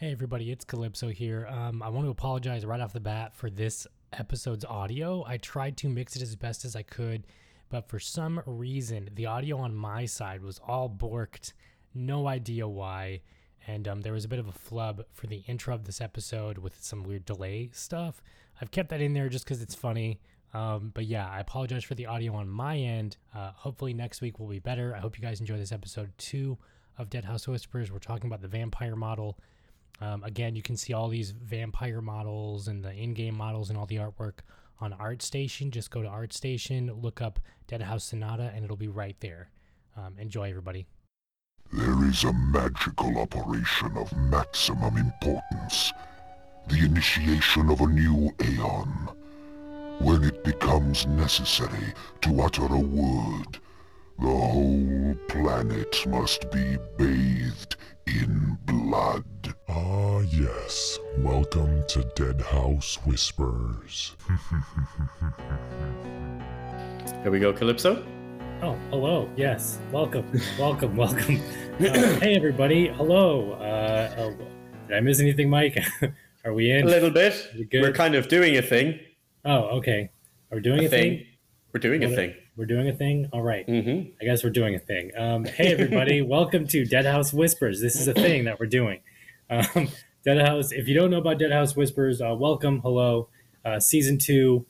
Hey everybody, it's Calypso here. Um, I want to apologize right off the bat for this episode's audio. I tried to mix it as best as I could, but for some reason, the audio on my side was all borked. No idea why. And um, there was a bit of a flub for the intro of this episode with some weird delay stuff. I've kept that in there just because it's funny. Um, but yeah, I apologize for the audio on my end. Uh, hopefully, next week will be better. I hope you guys enjoy this episode two of Deadhaus Whispers. We're talking about the vampire model. Um, again, you can see all these vampire models and the in game models and all the artwork on ArtStation. Just go to ArtStation, look up Deadhaus Sonata, and it'll be right there. Um, enjoy, everybody. There is a magical operation of maximum importance. The initiation of a new aeon. When it becomes necessary to utter a word, the whole planet must be bathed in blood. Ah, yes. Welcome to Deadhaus Whispers. Here we go, Calypso. Oh, hello. Yes. Welcome. welcome. Welcome. Uh, hey, everybody. Hello. Uh, oh, did I miss anything, Mike? Are we in? A little bit. We good? We're kind of doing a thing. Oh, okay. Are we doing a, A thing. We're doing a What- thing. We're doing a thing? All right. Mm-hmm. I guess we're doing a thing. Um, hey, everybody. welcome to Deadhaus Whispers. This is a thing that we're doing. Um, Deadhaus, if you don't know about Deadhaus Whispers, uh, welcome. Hello. Uh, season two,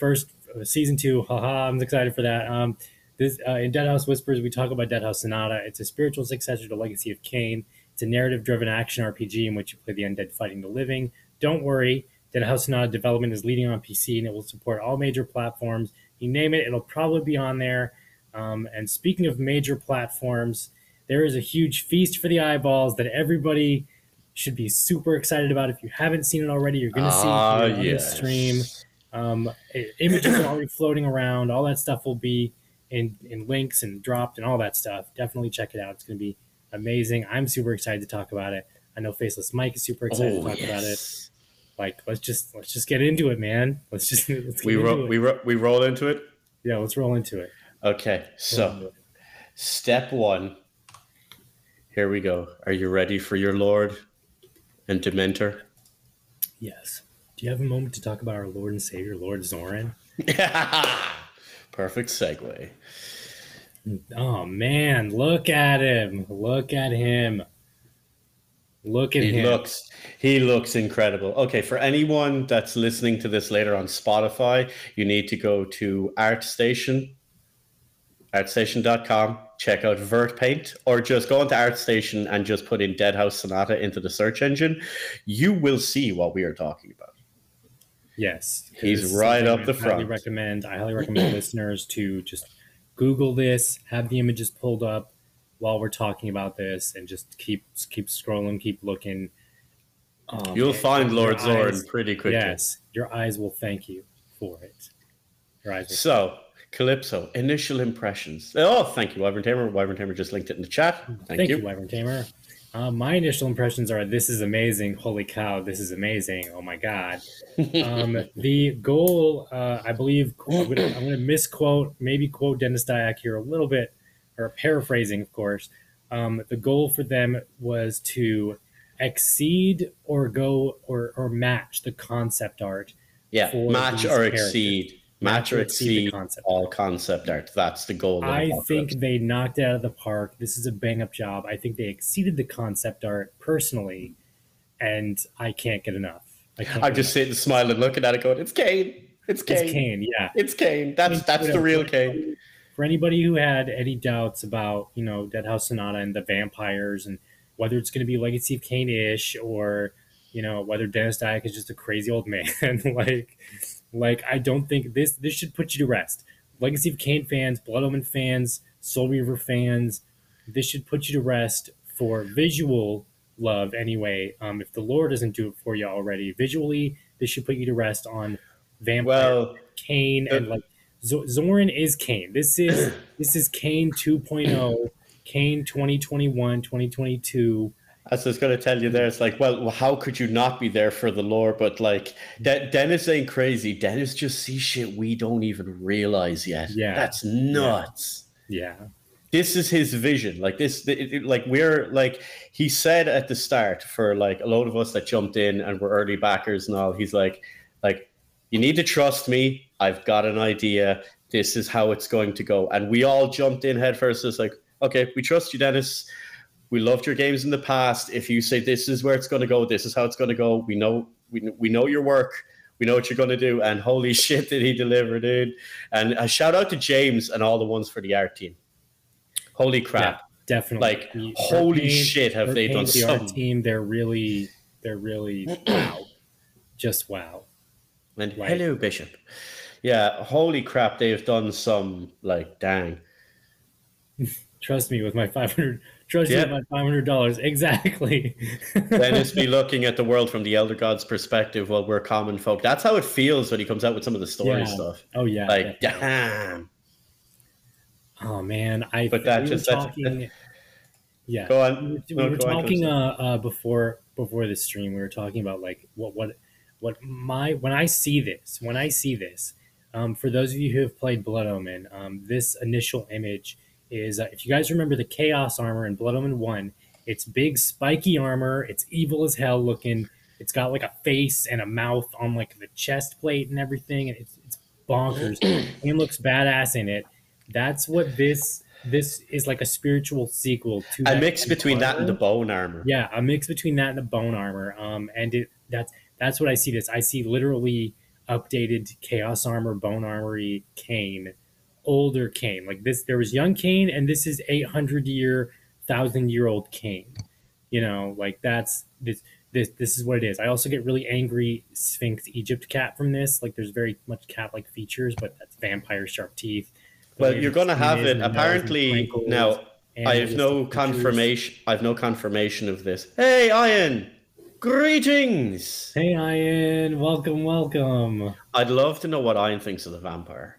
first uh, season two. Haha, I'm excited for that. Um, this uh, In Deadhaus Whispers, we talk about Deadhaus Sonata. It's a spiritual successor to Legacy of Kain. It's a narrative driven action RPG in which you play the undead fighting the living. Don't worry, Deadhouse Sonata development is leading on PC and it will support all major platforms. You name it, it'll probably be on there. Um, and speaking of major platforms, there is a huge feast for the eyeballs that everybody should be super excited about. If you haven't seen it already, you're going to see Ah, it on yes. the stream. Um, images are already floating around. All that stuff will be in, in links and dropped and all that stuff. Definitely check it out. It's going to be amazing. I'm super excited to talk about it. I know Faceless Mike is super excited Oh, to talk about it. Like, let's just let's just get into it, man. Let's just let's get We into ro- it. we ro- we roll into it. yeah, let's roll into it. Okay. So, step one. Here we go. Are you ready for your Lord and Dementor? Yes. Do you have a moment to talk about our Lord and Savior, Lord Zorin? Perfect segue. Oh man, look at him! Look at him! Look at He him! looks he looks incredible. Okay, for anyone that's listening to this later on Spotify, you need to go to ArtStation, artstation.com, check out Vert Paint, or just go into ArtStation and just put in Deadhaus Sonata into the search engine. You will see what we are talking about. Yes, He's right up the front. I highly recommend. I highly recommend listeners to just Google this, have the images pulled up while we're talking about this, and just keep keep scrolling, keep looking. Oh, You'll find Lord eyes- pretty quickly. Yes, your eyes will thank you for it. Your eyes So, Calypso, initial impressions. Oh, thank you, Wyvern Tamer. Wyvern Tamer just linked it in the chat. Thank, Thank you. you, Wyvern Tamer. Uh, my initial impressions are this is amazing. Holy cow, this is amazing. Oh my God. Um, the goal, uh, I believe, I'm going to misquote, maybe quote Dennis Dyack here a little bit, or paraphrasing, of course. Um, the goal for them was to exceed or go or, or match the concept art. Yeah, match or characters. exceed. Match Match or exceed exceed concept all art. concept art. That's the goal. I think they knocked it out of the park. This is a bang up job. I think they exceeded the concept art personally, and I can't get enough. I get just sitting smiling, looking at it, going, "It's Kain. It's Kain. It's Kain, yeah. It's Kain. That's that's the real Kain." For anybody who had any doubts about, you know, Deadhaus Sonata and the vampires and whether it's going to be Legacy of Kain ish or, you know, whether Dennis Dyack is just a crazy old man, like, like I don't think this this should put you to rest. Legacy of Kain fans, Blood Omen fans, Soul Reaver fans, this should put you to rest for visual love anyway. Um, if the lore doesn't do it for you already, visually, this should put you to rest on vampire Well, Kain Uh, and like Z- Zorin is Kain. This is this is Kain 2.0, Kain 2021, 2022. as I was going to tell you there, it's like, well, how could you not be there for the lore? But like, De- Dennis ain't crazy. Dennis just sees shit we don't even realize yet. Yeah. that's nuts. Yeah. this is his vision. Like this, it, it- like we're like he said at the start for like a load of us that jumped in and were early backers and all. He's like, like you need to trust me. I've got an idea. This is how it's going to go. And we all jumped in headfirst. It's like, okay, we trust you, Dennis. We loved your games in the past. If you say this is where it's going to go, this is how it's going to go. We know we we know your work. We know what you're going to do. And holy shit, did he deliver, dude! And a shout out to James and all the ones for the art team. Holy crap! Definitely. Like, The holy shit, have they done the art some? team? They're really, they're really wow, just wow. And Right. hello, Bishop. Yeah, holy crap, they've done some like dang. Trust me with my five hundred. Trust Yeah. me with my five hundred dollars. Exactly. Dennis be looking at the world from the elder god's perspective while we're common folk. That's how it feels when he comes out with some of the story Yeah. stuff. oh yeah. Like, definitely. damn. Oh man, I. But that we just- were that's- talking. Yeah. Go we on. were, we No, were go on, talking uh, uh before before the stream we were talking about like what what what my when i see this when i see this um, for those of you who have played blood omen um, this initial image is uh, if you guys remember the chaos armor in blood omen 1 it's big spiky armor. It's evil as hell looking. It's got like a face and a mouth on like the chest plate and everything and it's, it's bonkers. And looks badass in it. That's what this this is like a spiritual sequel to A mix between that and the bone armor. Yeah, a mix between that and the bone armor. Um, and it that's that's what I see. This I see literally updated chaos armor, bone armory, Kain, older Kain. Like this, there was young Kain, and this is eight hundred year, thousand year old Kain. You know, like that's this. This, this is what it is. I also get really angry Sphinx Egypt cat from this. Like, there's very much cat like features, but that's vampire sharp teeth. Well, you're going to have it. and the nose and Apparently, now I have no confirmation. I have no confirmation of this. Hey, Ian, greetings. Hey, Ian. Welcome, welcome. I'd love to know what Ian thinks of the vampire.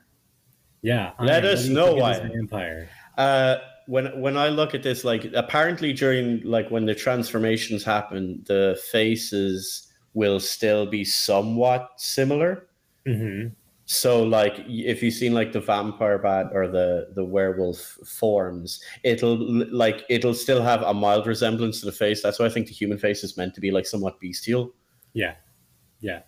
Yeah. Let us what do you know, think of this Ian. Vampire. Uh, when when I look at this, like apparently during like when the transformations happen, the faces will still be somewhat similar. hmm So like if you've seen like the vampire bat or the the werewolf forms, it'll like it'll still have a mild resemblance to the face. That's why I think the human face is meant to be like somewhat bestial. Yeah. Yeah.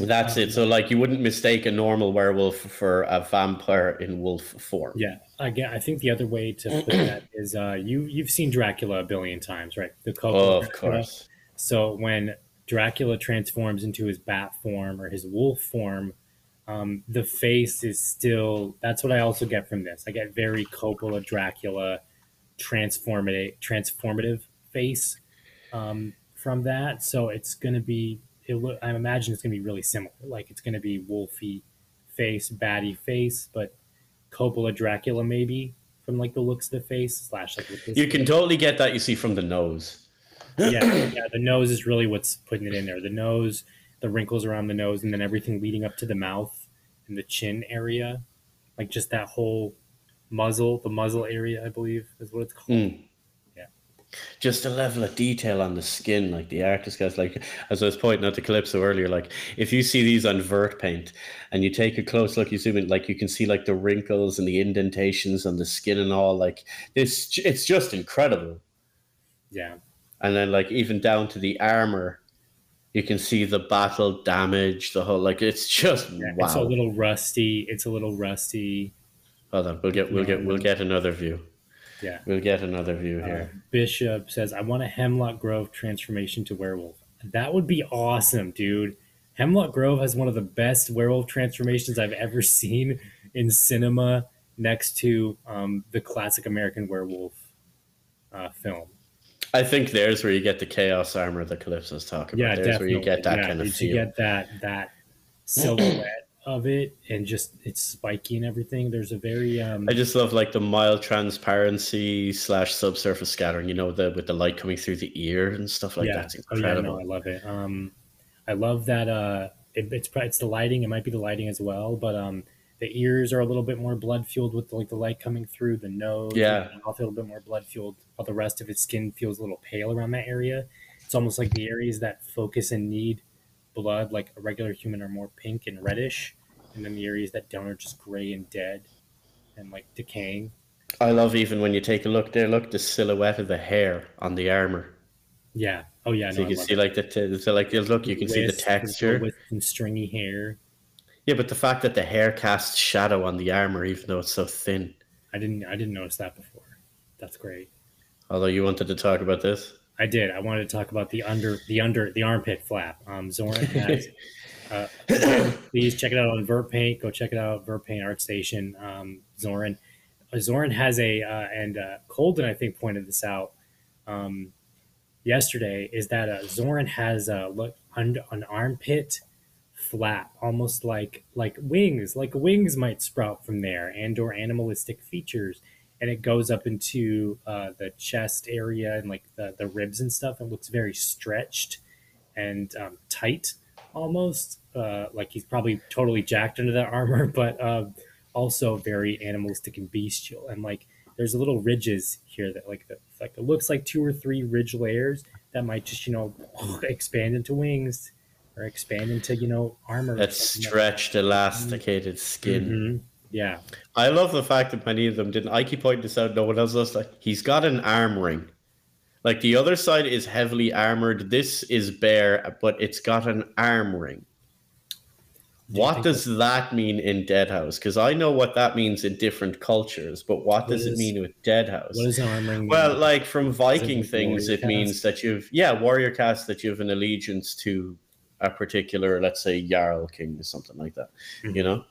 That's it. So like you wouldn't mistake a normal werewolf for a vampire in wolf form. Yeah. Again, I think the other way to put that is uh, you you've seen Dracula a billion times, right? The Coco Oh, of Dracula. course. So when Dracula transforms into his bat form or his wolf form, um, the face is still. That's what I also get from this. I get very Coppola Dracula transformative transformative face um, from that. So it's going to be. It look, I imagine it's going to be really similar. Like it's going to be wolfy face, batty face, but Coppola Dracula maybe from like the looks of the face slash like You can totally get that you see from the nose. Yeah, yeah. The nose is really what's putting it in there. The nose, the wrinkles around the nose, and then everything leading up to the mouth and the chin area, like just that whole muzzle, the muzzle area, I believe is what it's called. Mm. Yeah. Just a level of detail on the skin, like the artist guys, like as I was pointing out to Calypso earlier, like if you see these on vert paint and you take a close look, you zoom in, like you can see like the wrinkles and the indentations on the skin and all, like this, it's just incredible. Yeah, And then like even down to the armor, you can see the battle damage, the whole like it's just yeah. wow. It's a little rusty. It's a little rusty. Hold on, we'll get we'll get we'll get another view. Yeah. We'll get another view Uh, here. Bishop says, "I want a Hemlock Grove transformation to werewolf." That would be awesome, dude. Hemlock Grove has one of the best werewolf transformations I've ever seen in cinema, next to um, the classic American Werewolf uh, film. I think there's where you get the chaos armor that Calypso's talking Yeah, about. There's definitely. where you get that yeah, kind of you get that that silhouette of it, and just it's spiky and everything. There's a very um, I just love like the mild transparency slash subsurface scattering. You know, the with the light coming through the ear and stuff like yeah. that's Oh, yeah, no, I love it. Um, I love that. Uh, it, it's it's the lighting. It might be the lighting as well, but um, the ears are a little bit more blood fueled with like the light coming through the nose. Yeah. and mouth a little bit more blood fueled. While the rest of its skin feels a little pale around that area. It's almost like the areas that focus and need blood, like a regular human, are more pink and reddish, and then the areas that don't are just gray and dead, and like decaying. I love even when you take a look there. Look, the silhouette of the hair on the armor. Yeah. Oh yeah. So no, you I can see it. like the t- so like look, you can see the texture. with stringy hair. Yeah, but the fact that the hair casts shadow on the armor, even though it's so thin. I didn't. I didn't notice that before. That's great. Although you wanted to talk about this. I did. I wanted to talk about the under the under the armpit flap. Um, Zorin has. uh, please check it out on Vert Paint. Go check it out, Vert Paint Art Station. Um, Zorin, uh, Zorin has a uh, and uh, Colden I think pointed this out um, yesterday. Is that uh, Zorin has a look under an armpit flap, almost like like wings, like wings might sprout from there, and or animalistic features and it goes up into uh, the chest area and like the, the ribs and stuff. It looks very stretched and um, tight almost. Uh, like he's probably totally jacked under that armor, but uh, also very animalistic and bestial. And like there's little ridges here that like the, like it looks like two or three ridge layers that might just you know expand into wings or expand into you know armor. That stretched, elasticated skin. Mhm. Yeah, I love the fact that many of them didn't. I keep pointing this out. No one else does. Like he's got an arm ring. Like the other side is heavily armored. This is bare, but it's got an arm ring. Do What does that mean in Deadhaus? Because I know what that means in different cultures, but what does it mean with Deadhaus? What is an arm ring? Well, mean? like from Viking things, it means that you've yeah warrior cast that you have an allegiance to a particular, let's say, Jarl King or something like that. You know.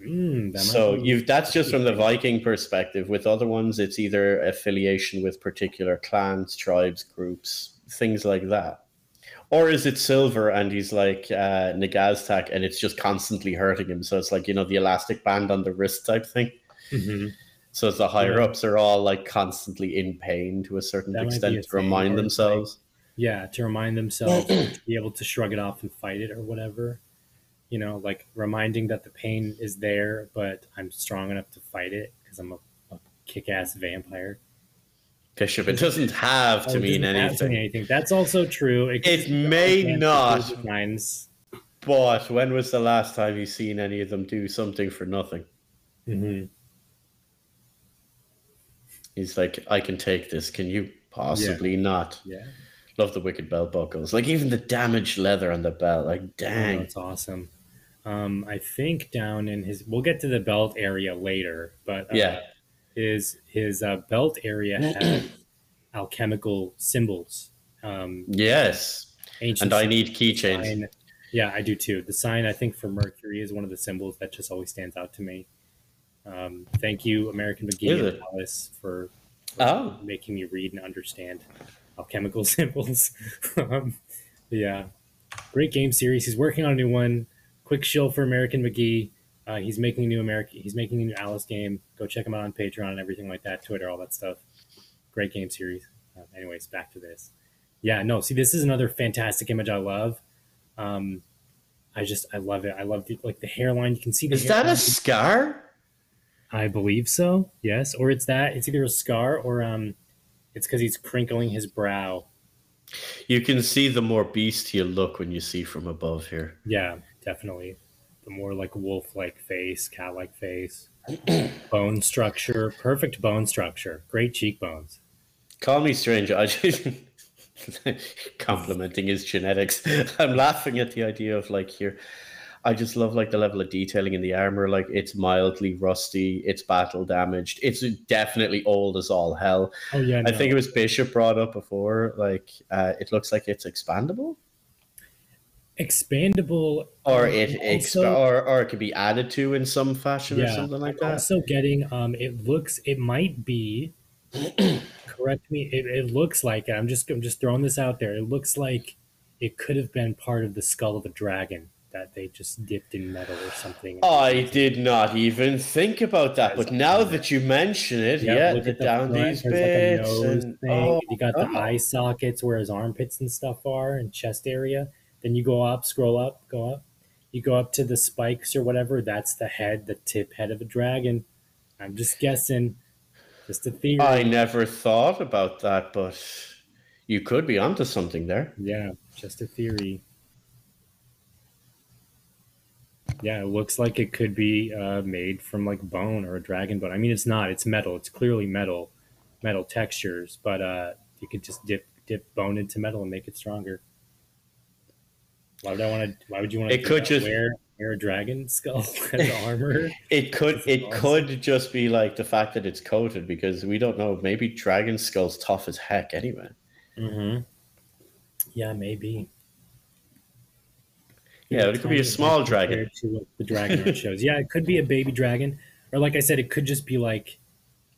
Mm, that So be- you've that's just from the Viking perspective. With other ones, it's either affiliation with particular clans, tribes, groups, things like that. Or is it silver and he's like uh, Nagaztak and it's just constantly hurting him? So it's like, you know, the elastic band on the wrist type thing. Mhm. So the higher Yeah. ups are all like constantly in pain to a certain That might be a extent to remind or it's like- themselves. Yeah, to remind themselves to be able to shrug it off and fight it or whatever. You know, like reminding that the pain is there, but I'm strong enough to fight it because I'm a, a kick-ass vampire. Bishop, it doesn't have Oh, to it mean doesn't have to mean anything. anything. That's also true. It may can't not. do designs. But when was the last time you seen any of them do something for nothing? Mhm. He's like, I can take this. Can you possibly not? Yeah, Love the wicked belt buckles. Like even the damaged leather on the belt. Like oh, dang. that's awesome. Um, I think down in his, we'll get to the belt area later, but uh, Yeah. his his uh, belt area has alchemical symbols. Um, Yes. ancient And I need keychains. sign. Yeah, I do too. The sign I think for Mercury is one of the symbols that just always stands out to me. Um, thank you, American McGee it? Alice, for Oh. making me read and understand alchemical symbols. um, yeah, great game series. He's working on a new one. Quick shill for American McGee. Uh, he's making a new American. He's making a new Alice game. Go check him out on Patreon and everything like that. Twitter, all that stuff. Great game series. Uh, anyways, back to this. Yeah, no. See, this is another fantastic image I love. Um, I just I love it. I love the, like the hairline. You can see the Is that a scar? I believe so. Yes, or it's that. It's either a scar or um, it's because he's crinkling his brow. You can see the more bestial look when you see from above here. Yeah, definitely. The more like wolf-like face, cat-like face, bone structure, perfect bone structure, great cheekbones. Call me strange. I just complimenting his genetics. I'm laughing at the idea of like here. I just love like the level of detailing in the armor. Like it's mildly rusty, it's battle damaged, it's definitely old as all hell. Oh yeah, I think it was Bishop brought up before. Like uh, it looks like it's expandable, expandable. or um, it exp- or or it could be added to in some fashion or something like that. I'm that. Also getting um, it looks it might be. correct me. It, it looks like I'm just I'm just throwing this out there. It looks like it could have been part of the skull of a dragon that they just dipped in metal or something. I did not even think about that, but now that you mention it, yeah, look the the down front, these there's like and thing. oh, you got the oh. eye sockets where his armpits and stuff are and chest area. Then you go up, scroll up, go up. You go up to the spikes or whatever. That's the head, the tip head of a dragon. I'm just guessing, just a theory. I never thought about that, but you could be onto something there. Yeah, just a theory. Yeah, it looks like it could be uh, made from like bone or a dragon bone. I mean, it's not. It's metal. It's clearly metal, metal textures. But uh, you could just dip dip bone into metal and make it stronger. Why would I want to? Why would you want to? It could just- wear wear a dragon skull as armor. It could it awesome. could just be like the fact that it's coated because we don't know. Maybe Dragon Skull's tough as heck anyway. mm-hmm. Yeah, maybe. Yeah, it could be a small dragon. To the dragon art shows. Yeah, it could be a baby dragon, or like I said, it could just be like,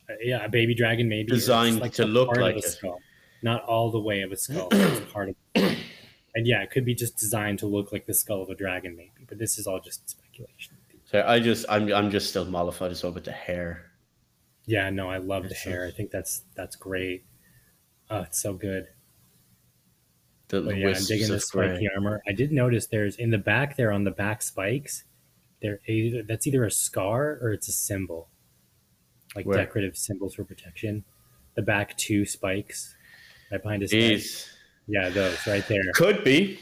uh, yeah, a baby dragon maybe Designed to look like a it. skull, not all the way of a skull, just part of. It. And yeah, it could be just designed to look like the skull of a dragon, maybe. But this is all just speculation. So I just I'm I'm just still mollified as well with the hair. Yeah, no, I love the It's hair. I think that's that's great. Oh, it's so good. The But yeah, I'm digging this spiky grey. armor. I did notice there's in the back there on the back spikes. There that's either a scar or it's a symbol, like Where? decorative symbols for protection. The back two spikes, right behind his. Jeez. Yeah, those right there. Could be.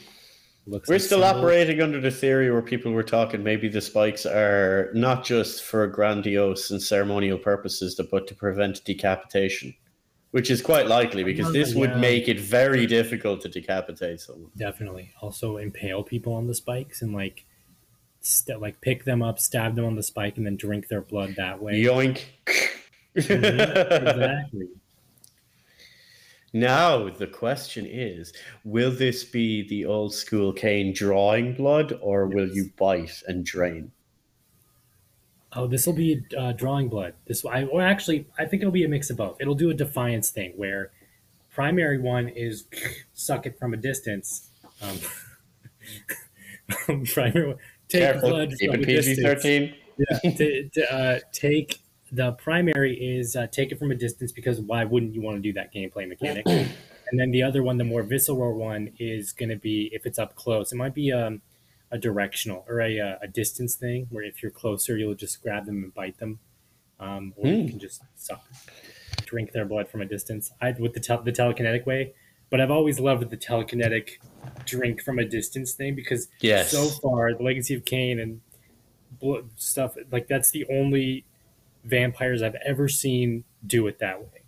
Looks We're like still symbols. operating under the theory where people were talking maybe the spikes are not just for grandiose and ceremonial purposes, but to prevent decapitation, which is quite likely because this would Yeah. make it very difficult to decapitate someone. Definitely. Also impale people on the spikes and like, st- like pick them up, stab them on the spike, and then drink their blood that way. Yoink. Mhm, exactly. Now the question is: Will this be the old school Kain drawing blood, or will you bite and drain? Oh, this will be uh, drawing blood. This I or actually I think it'll be a mix of both. It'll do a defiance thing where primary one is suck it from a distance. Um, primary one, take Careful, blood keep from a PG distance. thirteen. Yeah, to, to, uh, take the primary is uh, take it from a distance because why wouldn't you want to do that gameplay mechanic? and then the other one, the more visceral one, is going to be if it's up close. It might be um, a directional or a, uh, a distance thing where if you're closer, you'll just grab them and bite them, um, or you Hmm. can just suck, drink their blood from a distance. I with the the telekinetic way, but I've always loved the telekinetic drink from a distance thing because Yes. so far the legacy of Kain and blo- stuff like that's the only vampires I've ever seen do it that way.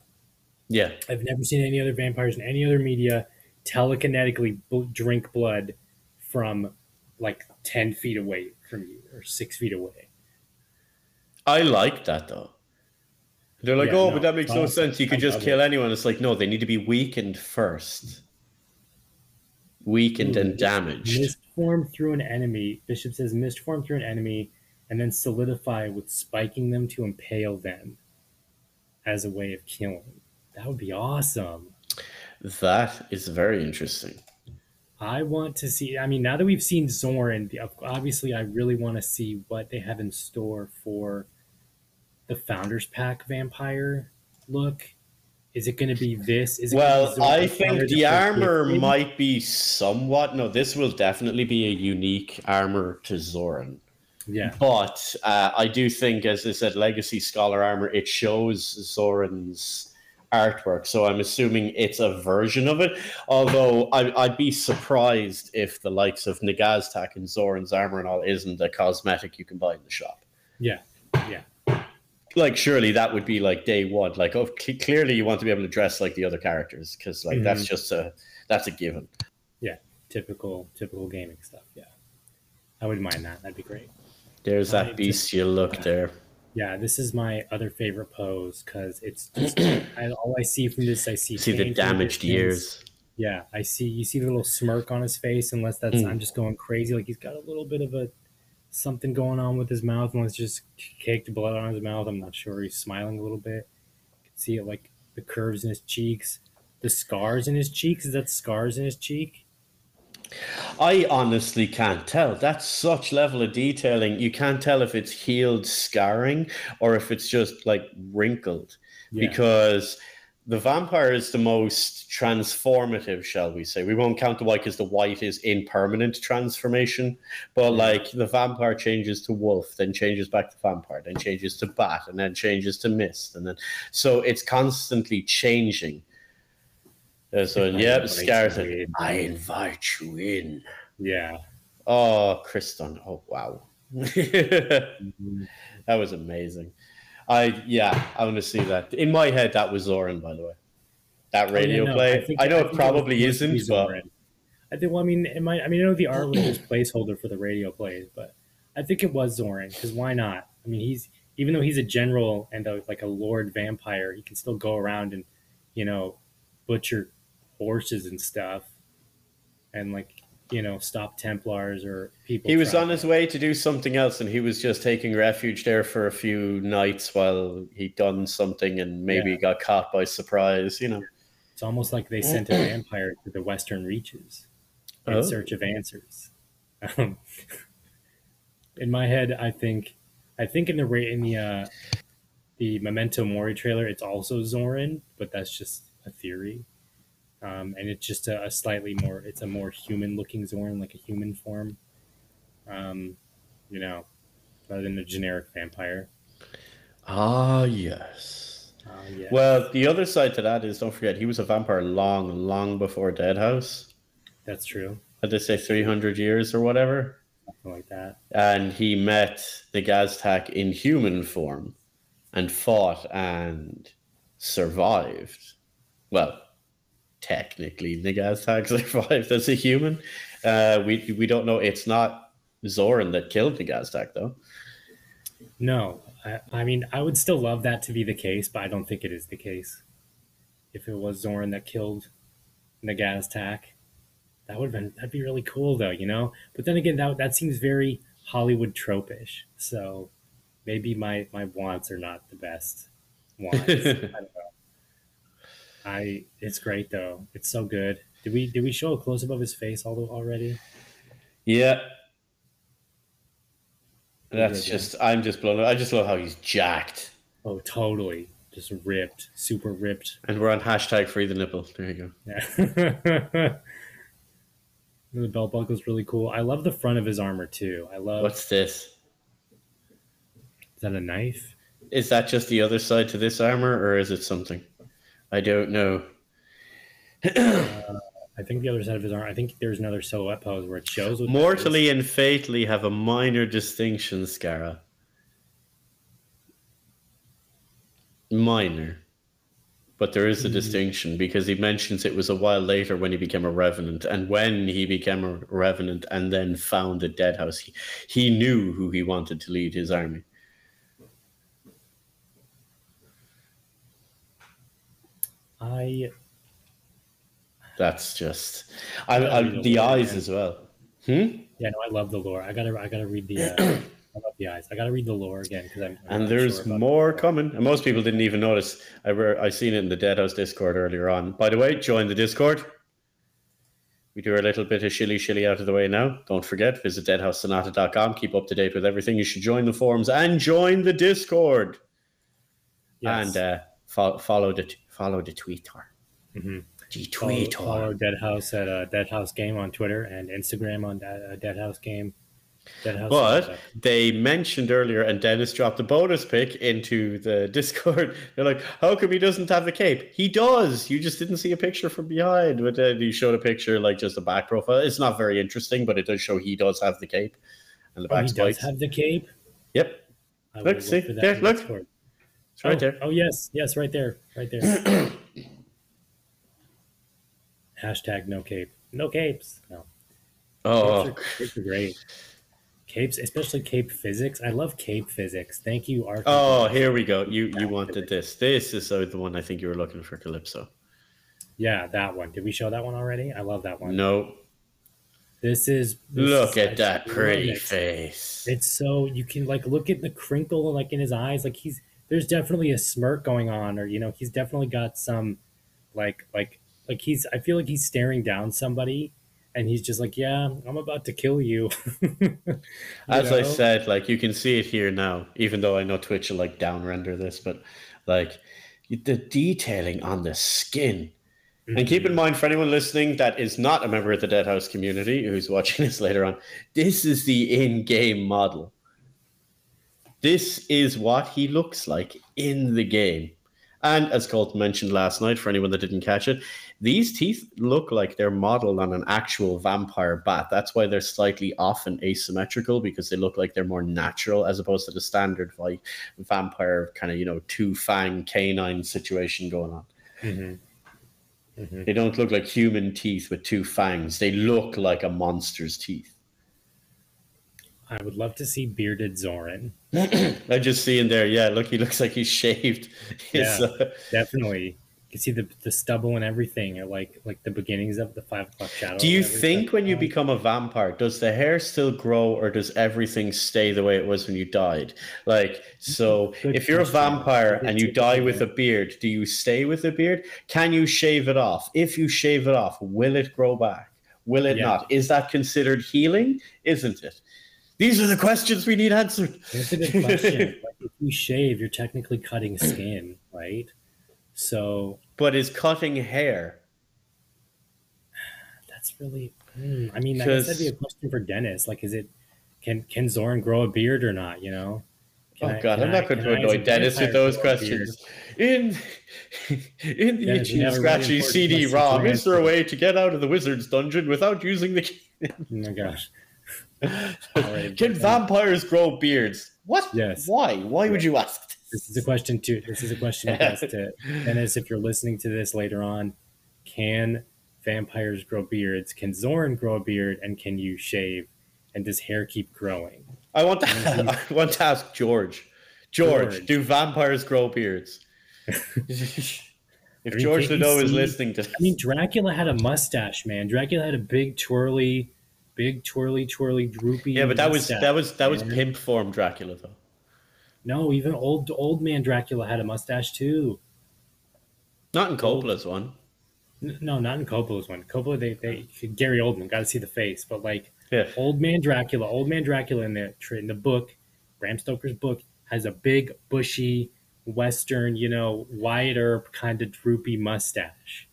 yeah. I've never seen any other vampires in any other media telekinetically bl- drink blood from like 10 feet away from you or six feet away. I like that though. They're like, Yeah, oh, no, but that makes no sense. You could just kill anyone. It's like, no, they need to be weakened first. Weakened Ooh, and damaged. Mist form through an enemy. Bishop says mist form through an enemy and then solidify with spiking them to impale them as a way of killing. That would be awesome. That is very interesting. I want to see. I mean, now that we've seen Zorin, obviously, I really want to see what they have in store for the Founders Pack vampire look. Is it going to be this? Is it Well, I think the armor might be somewhat. No, this will definitely be a unique armor to Zorin. Yeah, But uh, I do think, as I said, Legacy Scholar armor, it shows Zorin's artwork. So I'm assuming it's a version of it. Although I, I'd be surprised if the likes of Nagaztak and Zorin's armor and all isn't a cosmetic you can buy in the shop. yeah, yeah. Like, surely that would be like day one. Like, oh, cl- clearly you want to be able to dress like the other characters because, like, that's mm-hmm. just a that's a given. Yeah, typical, typical gaming stuff. Yeah, I wouldn't mind that. That'd be great. There's that bestial look there. Yeah, this is my other favorite pose because it's just I, all I see from this. I see See the Kain from a damaged ears. Yeah, I see. You see the little smirk on his face, unless that's Mm. I'm just going crazy. Like he's got a little bit of a something going on with his mouth, unless just caked blood on his mouth. I'm not sure. He's smiling a little bit. You can see it like the curves in his cheeks, the scars in his cheeks. Is that scars in his cheek? I honestly can't tell. That's such level of detailing. You can't tell if it's healed scarring or if it's just like wrinkled Yeah. because the vampire is the most transformative, shall we say. We won't count the white because the white is in permanent transformation, but like the vampire changes to wolf, then changes back to vampire, then changes to bat, and then changes to mist, and then so it's constantly changing. So I yeah, invite you in. I invite you in. yeah, Oh, Kriston. Oh, wow. that was amazing. I yeah, I want to see that. In my head, that was Zorin, by the way. That Oh, yeah, radio no, play. I, think- know think it probably supposed to be isn't, but Zorin. I think. Well, I mean, it might. I mean, I know the art was just placeholder for the radio plays, but I think it was Zorin because why not? I mean, he's even though he's a general and a, like a lord vampire, he can still go around and you know butcher horses and stuff, and like you know stop Templars or people. he was on his way to do something else, and he was just taking refuge there for a few nights while he'd done something, and maybe Yeah. got caught by surprise. You know. It's almost like they sent a vampire to the western reaches in Oh. search of answers. Um, in my head, I think, I think in the in the uh, the Memento Mori trailer, it's also Zorin, but that's just a theory. Um, and it's just a, a slightly more, it's a more human looking Zorin, like a human form. Um, you know, rather than a generic vampire. Ah, yes. Uh, yeah. Well, the other side to that is don't forget he was a vampire long, long before Deadhaus. that's true. Had they say three hundred years or whatever? Something like that. and he met the Gaztak in human form and fought and survived. Well, technically, the Gaztak survived as a human. Uh, we we don't know. It's not Zorin that killed the Gaztak, though. No, I, I mean, I would still love that to be the case, but I don't think it is the case. If it was Zorin that killed Nagaztak, that would have been that'd be really cool, though, you know. But then again, that that seems very Hollywood tropish. So maybe my my wants are not the best wants. I don't know. I it's great though. It's so good. Did we did we show a close up of his face all already? Yeah. That's just, I'm just blown. I just love how he's jacked. Oh, totally. Just ripped, super ripped. And we're on hashtag free the nipple. There you go. Yeah. the belt buckle's really cool. I love the front of his armor too. I love. What's this? Is that a knife? Is that just the other side to this armor, or is it something? I don't know. Uh, I think the other side of his arm. I think there's another silhouette pose where it shows. What Mortally and fatally have a minor distinction, Scara. Minor. But there is a hmm. distinction because he mentions it was a while later when he became a revenant. And when he became a revenant and then founded Deadhaus, he, he knew who he wanted to lead his army. I That's just. I, gotta I, the the eyes man. as well. Hmm? yeah no I love the lore. I gotta I gotta read the. Uh, I love the eyes. I gotta read the lore again because I'm. I'm And there's sure more coming. And most people didn't even notice. I re- I seen it in the Deadhaus Discord earlier on. By the way, join the Discord. We do a little bit of shilly shilly out of the way now. Don't forget, visit deadhaussonata.com. Keep up to date with everything. You should join the forums and join the Discord. Yes. And uh, fo- follow the t- follow the Twitter. Mhm. The follow, Twitter. follow Deadhaus at uh, Dead House Game on Twitter and Instagram on Dead, uh, Deadhaus Game. Deadhaus. But they mentioned earlier, and Dennis dropped a bonus pick into the Discord. They're like, "How come he doesn't have the cape? He does. You just didn't see a picture from behind." But then he showed a picture, like just a back profile. It's not very interesting, but it does show he does have the cape and the oh, back he does have the cape. Yep, I Look, will see, for that there, in look. Discord. it's right oh, there. Oh yes, yes, right there, right there. Hashtag no cape, no capes. No, Oh, capes, are, capes are great. Capes, especially cape physics. I love cape physics. Thank you, Arthur. oh, here we go. You you wanted this. This is uh, the one I think you were looking for, Calypso. yeah, that one. Did we show that one already? I love that one. No, This is this look at that pretty face. It's so you can like look at the crinkle like in his eyes. Like he's there's definitely a smirk going on, or you know, he's definitely got some like like like he's. I feel like he's staring down somebody, and he's just like, "Yeah, I'm about to kill you." You As I said, like you can see it here now, even though I know Twitch will like down render this, but like the detailing on the skin. And keep in mm-hmm. mind, for anyone listening that is not a member of the Deadhaus community who's watching this later on, this is the in game model. This is what he looks like in the game. And as Colt mentioned last night, for anyone that didn't catch it, these teeth look like they're modeled on an actual vampire bat. That's why they're slightly off and asymmetrical because they look like they're more natural as opposed to the standard like vampire kind of you know two fang canine situation going on. Mm-hmm. Mm-hmm. They don't look like human teeth with two fangs. They look like a monster's teeth. I would love to see bearded Zorin. I just see him there, yeah. Look, he looks like he's shaved. His, Yeah. uh, Definitely, you can see the the stubble and everything, or like like the beginnings of the five o'clock shadow. do you think when you Um, become a vampire, does the hair still grow, or does everything stay the way it was when you died? Like, so Good if you're a vampire Good and you die with a beard, do you stay with a beard? Can you shave it off? If you shave it off, will it grow back? Will it Yeah. not? Is that considered healing? Isn't it? These are the questions we need answered. That's a good question. like, if you shave, you're technically cutting skin, right? So But is cutting hair? that's really. hmm, I mean, I guess that'd be a question for Dennis. Like, is it can can Zorin grow a beard or not? You know. Can oh I- God, I'm not I- going to annoy Dennis with those grow a beard? questions. In in the Dennis, itchy scratchy CD-ROM, is there a way to get out of the wizard's dungeon without using the? key? Oh my gosh. Alright, Can vampires grow beards? What? Yes. Why? Why would you ask? This? This is a question too. This is a question to ask to Dennis. If you're listening to this later on, can vampires grow beards? Can Zorin grow a beard? And can you shave? And does hair keep growing? I want to. I want to ask George. George, George. do vampires grow beards? if mean, George can't you Nadeau is listening to this, I mean, Dracula had a mustache, man. Dracula had a big twirly, big twirly, twirly, droopy. yeah, but that was that was that was man. pimp form Dracula though. No, even old old man Dracula had a mustache too. Not in Coppola's one. No, not in Coppola's one. Coppola, they, they Gary Oldman got to see the face, but like Yeah. old man Dracula, old man Dracula in the in the book, Bram Stoker's book has a big bushy western, you know, wider kind of droopy mustache,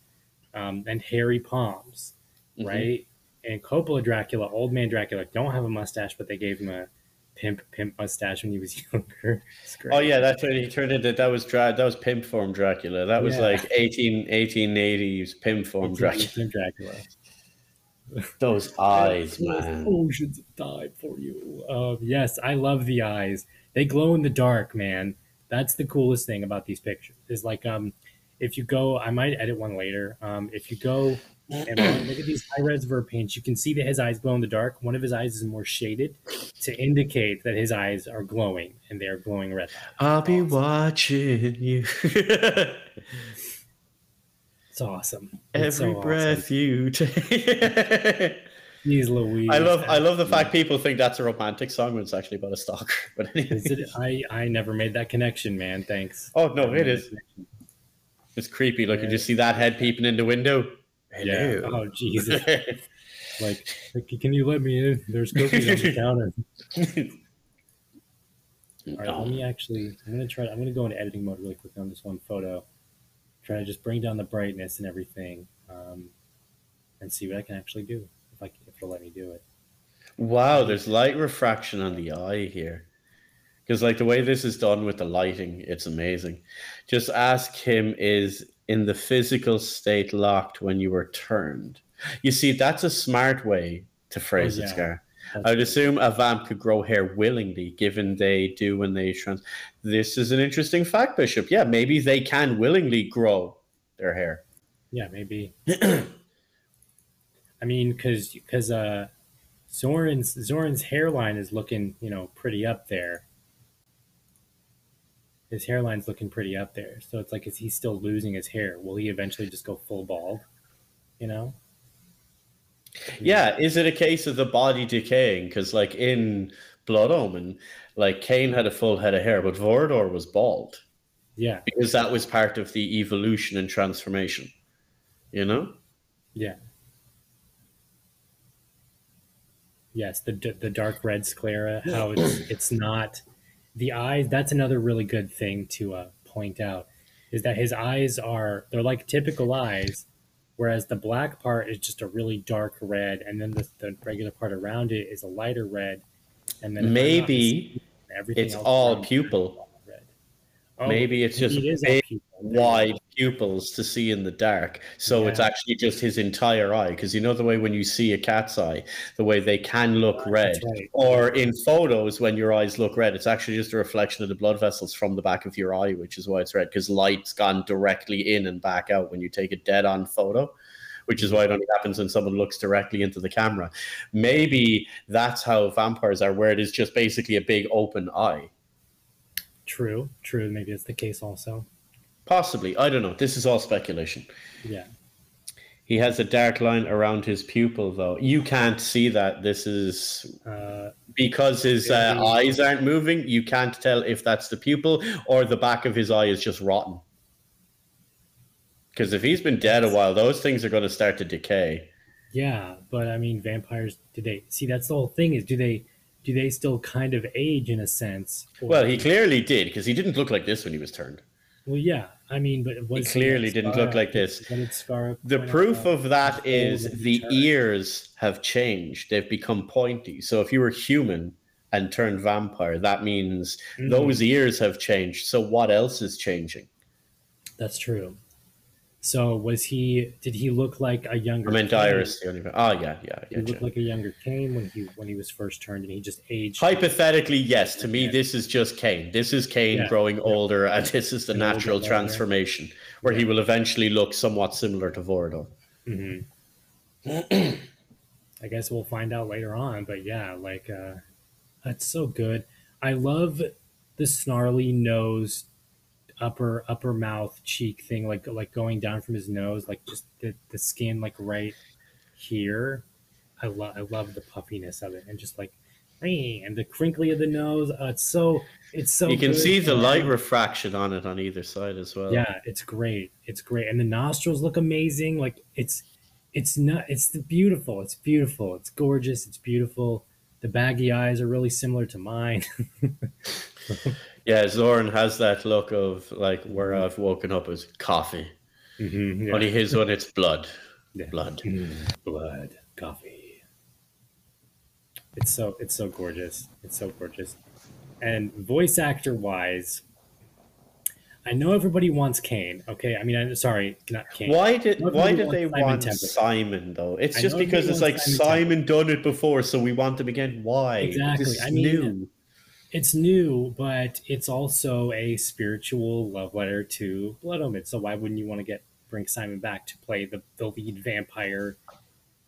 um, and hairy palms, Mhm. right? And Coppola Dracula, old man Dracula, don't have a mustache, but they gave him a pimp pimp mustache when he was younger. Oh yeah, that's when he turned into that was dra- that was pimp form Dracula. That was Yeah. like 18, 1880s pimp form Dracula. Dracula. Those eyes, man. Oceans have died for you. Um, yes, I love the eyes. They glow in the dark, man. That's the coolest thing about these pictures. Is like, um, if you go, I might edit one later. Um, if you go and uh, look at these high res vert paints, you can see that his eyes glow in the dark. One of his eyes is more shaded to indicate that his eyes are glowing and they are glowing red. I'll be watching you. It's awesome. It's Every so breath Awesome. you take. He's Louise. I love I love the fact people think that's a romantic song when it's actually about a stalker. But anyway. Is it, I I never made that connection, man. Thanks. Oh no, it is. It's creepy. Look, you just see that head peeping in the window. Yeah. Hello. Oh Jesus. Like, like, can you let me in? There's cookies on the counter. All right, let me actually. I'm gonna try. I'm gonna go into editing mode really quick on this one photo. Try to just bring down the brightness and everything, um, and see what I can actually do if I can, if it'll let me do it. Wow, there's light refraction on the eye here. Because like the way this is done with the lighting, it's amazing. Just ask him is in the physical state locked when you were turned. You see, that's a smart way to phrase Oh, it. Scar. That's I would assume a vamp could grow hair willingly, given they do when they trans. This is an interesting fact, Bishop. Yeah, maybe they can willingly grow their hair. Yeah, maybe. I mean, because because uh, Zorin's Zorin's hairline is looking, you know, pretty up there. His hairline's looking pretty up there, so it's like, is he still losing his hair? Will he eventually just go full bald? You know? Yeah, is it a case of the body decaying? Because like in Blood Omen, like Kain had a full head of hair, but Vorador was bald Yeah, because that was part of the evolution and transformation. You know? yeah. Yes, the the dark red sclera. How it's it's not the eyes. That's another really good thing to uh, point out is that his eyes are they're like typical eyes, whereas the black part is just a really dark red, and then the, the regular part around it is a lighter red, and then if I'm not Maybe everything it's all around it is pupil. red. Oh, Maybe it's just it is all big- wide pupils to see in the dark. So it's actually just his entire eye. Because you know the way when you see a cat's eye, the way they can look red. Right. Or in photos, when your eyes look red, it's actually just a reflection of the blood vessels from the back of your eye, which is why it's red. Because light's gone directly in and back out when you take a dead on photo. Which is why it only happens when someone looks directly into the camera. Maybe that's how vampires are, where it is just basically a big open eye. True, true. Maybe it's the case also. Possibly. I don't know. This is all speculation. Yeah. He has a dark line around his pupil, though. You can't see that. This is Uh, because his uh, eyes aren't moving. You can't tell if that's the pupil or the back of his eye is just rotten. Because if he's been dead a while, those things are going to start to decay. yeah, but I mean, vampires. Do they see? That's the whole thing. Is do they do they still kind of age in a sense? Well, he clearly did because he didn't look like this when he was turned. Well, yeah. I mean, but it, was clearly that didn't look like this. What did Scar? The proof of that His is the ears have changed. They've become pointy. So if you were human and turned vampire, that means Mhm. those ears have changed. So what else is changing? That's true. So was he? Did he look like a younger? I meant Kain? Iris. The only. Oh yeah, yeah, yeah. he look yeah. like a younger Kain when he when he was first turned, and he just aged? Hypothetically, yes. To me, Yeah. this is just Kain. This is Kain Yeah, growing yeah. older, and this is the And natural transformation where he will eventually look somewhat similar to Vorador. hmm I guess we'll find out later on, but yeah, like uh that's so good. I love the snarly nose, upper upper mouth cheek thing, like like going down from his nose, like just the, the skin like right here. I love I love the puffiness of it, and just like and the crinkly of the nose. Uh, it's so it's so. you can good, see the light refraction on it on either side as well. Yeah, it's great. It's great, and the nostrils look amazing. Like it's, it's not. It's the beautiful. It's beautiful. It's gorgeous. It's beautiful. The baggy eyes are really similar to mine. Yeah, Zorin has that look of like where I've woken up as coffee. mm-hmm, yeah. Only his one, it's blood. Yeah. Blood. Mm, blood, coffee. It's so it's so gorgeous. It's so gorgeous. And voice actor wise, I know everybody wants Kain. Okay, I mean, I'm sorry, not Kain. Why did why did they Simon want Temple. Simon though? It's I just because it's like Simon Simon done it before, so we want him again. Why? Exactly. Is I mean, new. It's new, but it's also a spiritual love letter to Blood Omen. So why wouldn't you want to get bring Simon back to play the, the lead vampire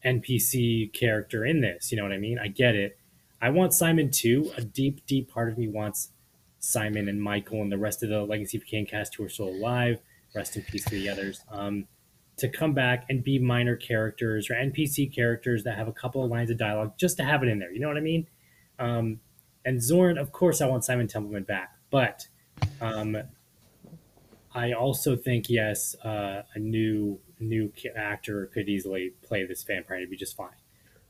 NPC character in this? You know what I mean? I get it. I want Simon too. A deep, deep part of me wants Simon and Michael and the rest of the Legacy of Kain cast who are still alive. Rest in peace to the others. Um, to come back and be minor characters or NPC characters that have a couple of lines of dialogue just to have it in there. You know what I mean? Um, and Zorin, of course, I want Simon Templeman back, but um, I also think yes, uh, a new new actor could easily play this vampire it'd be just fine.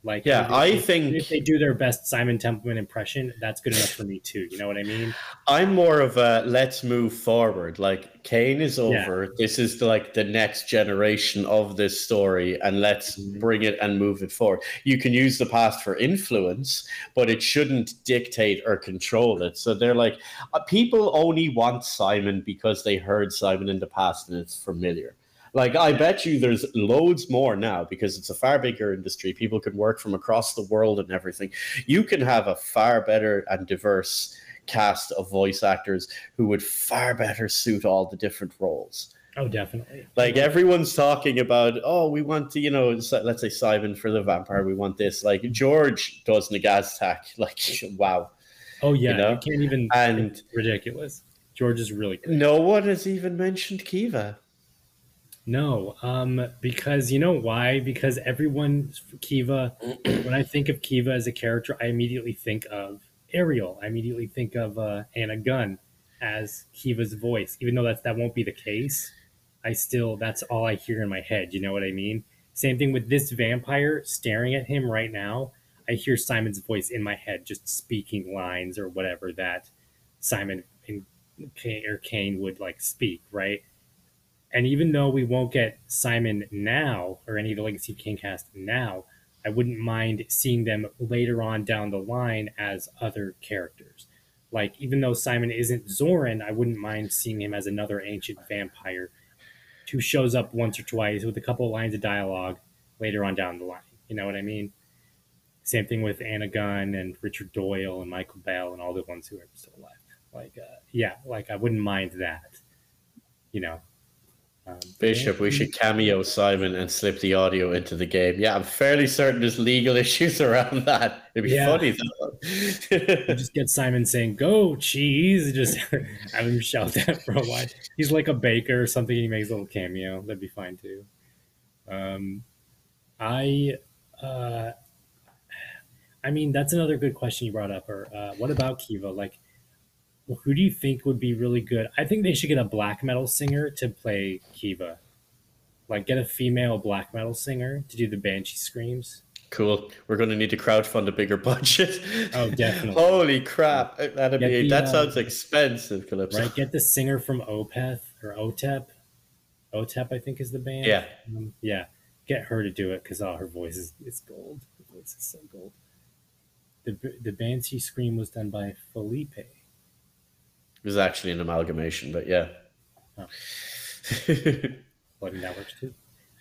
Like Yeah, if- I if- think- if they do their best Simon Templeman impression, that's good enough for me too. You know what I mean? I'm more of a let's move forward. Like Kain is over. This is the, like the next generation of this story, and let's Mhm. bring it and move it forward. You can use the past for influence, but it shouldn't dictate or control it. So they're like, uh, people only want Simon because they heard Simon in the past and it's familiar. Like I bet you there's loads more now because it's a far bigger industry. People can work from across the world and everything. You can have a far better and diverse cast of voice actors who would far better suit all the different roles. Oh, definitely. Like everyone's talking about, oh, we want to, you know, let's say Simon for the vampire, we want this. Like George does Nagaztak. Like, wow. Oh yeah, you know? you can't even. And- ridiculous. George is really. No one has even mentioned Kiva. No, um, because you know why? Because everyone Kiva. when I think of Kiva as a character, I immediately think of Ariel. I immediately think of uh, Anna Gunn as Kiva's voice, even though that that won't be the case. I still that's all I hear in my head. You know what I mean? Same thing with this vampire staring at him right now. I hear Simon's voice in my head, just speaking lines or whatever that Simon and Kain, or Kain would like speak, right? And even though we won't get Simon now or any of the Legacy Kain cast now, I wouldn't mind seeing them later on down the line as other characters. like even though Simon isn't Zorin, I wouldn't mind seeing him as another ancient vampire who shows up once or twice with a couple of lines of dialogue later on down the line. You know what I mean? Same thing with Anna Gunn and Richard Doyle and Michael Bell and all the ones who are still alive. Like, uh, yeah, like I wouldn't mind that. You know, Bishop, we should cameo Simon and slip the audio into the game. Yeah, I'm fairly certain there's legal issues around that. It'd be Yeah. funny though. just get Simon saying "Go cheese," just have him shout that for a while. He's like a baker or something. He makes a little cameo. That'd be fine too. Um, I, uh, I mean, that's another good question you brought up. Or uh, what about Kiva? Like, well, who do you think would be really good? I think they should get a black metal singer to play Kiva. Like, get a female black metal singer to do the banshee screams. cool. We're going to need to crowdfund a bigger budget. Oh, definitely. Holy crap! That'd Get be the, that uh, sounds expensive, Calypso. right? Get the singer from Opeth or Otep. Otep, I think, is the band. Yeah. Um, yeah. Get her to do it because oh, her voice is it's gold. Her voice is so gold. The the Banshee Scream was done by Felipe. It was actually an amalgamation, but yeah. Oh. Well, that works too.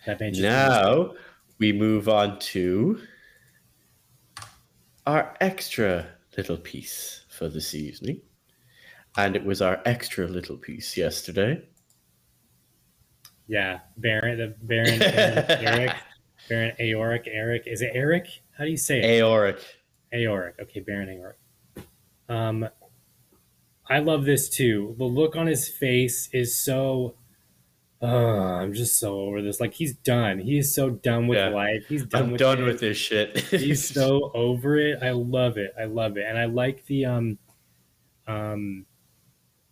That was- now we move on to our extra little piece for this evening. And it was our extra little piece yesterday. yeah, Baron, the Baron, Baron Eric, Baron Aoric Eric. Is it Eric? How do you say it? Aoric. Aoric. Okay, Baron Aoric. Um, I love this too. The look on his face is so. Uh, I'm just so over this. Like he's done. He is so done with Yeah. life. He's done I'm with done it. with this shit. He's so over it. I love it. I love it, and I like the um, um,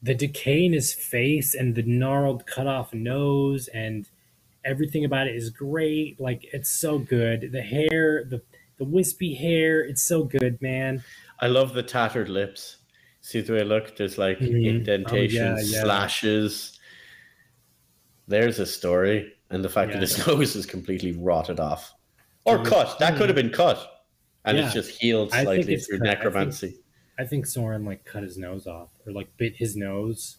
the decay in his face and the gnarled, cut off nose, and everything about it is great. Like it's so good. The hair, the the wispy hair, it's so good, man. I love the tattered lips. See the way I look? There's like Mhm. indentations, Oh, yeah, yeah. slashes. There's a story. And the fact Yeah. that his nose is completely rotted off. Or Mhm. cut. That could have been cut. And it's just healed slightly through cut. I think- necromancy. I think Zorin like cut his nose off, or like bit his nose,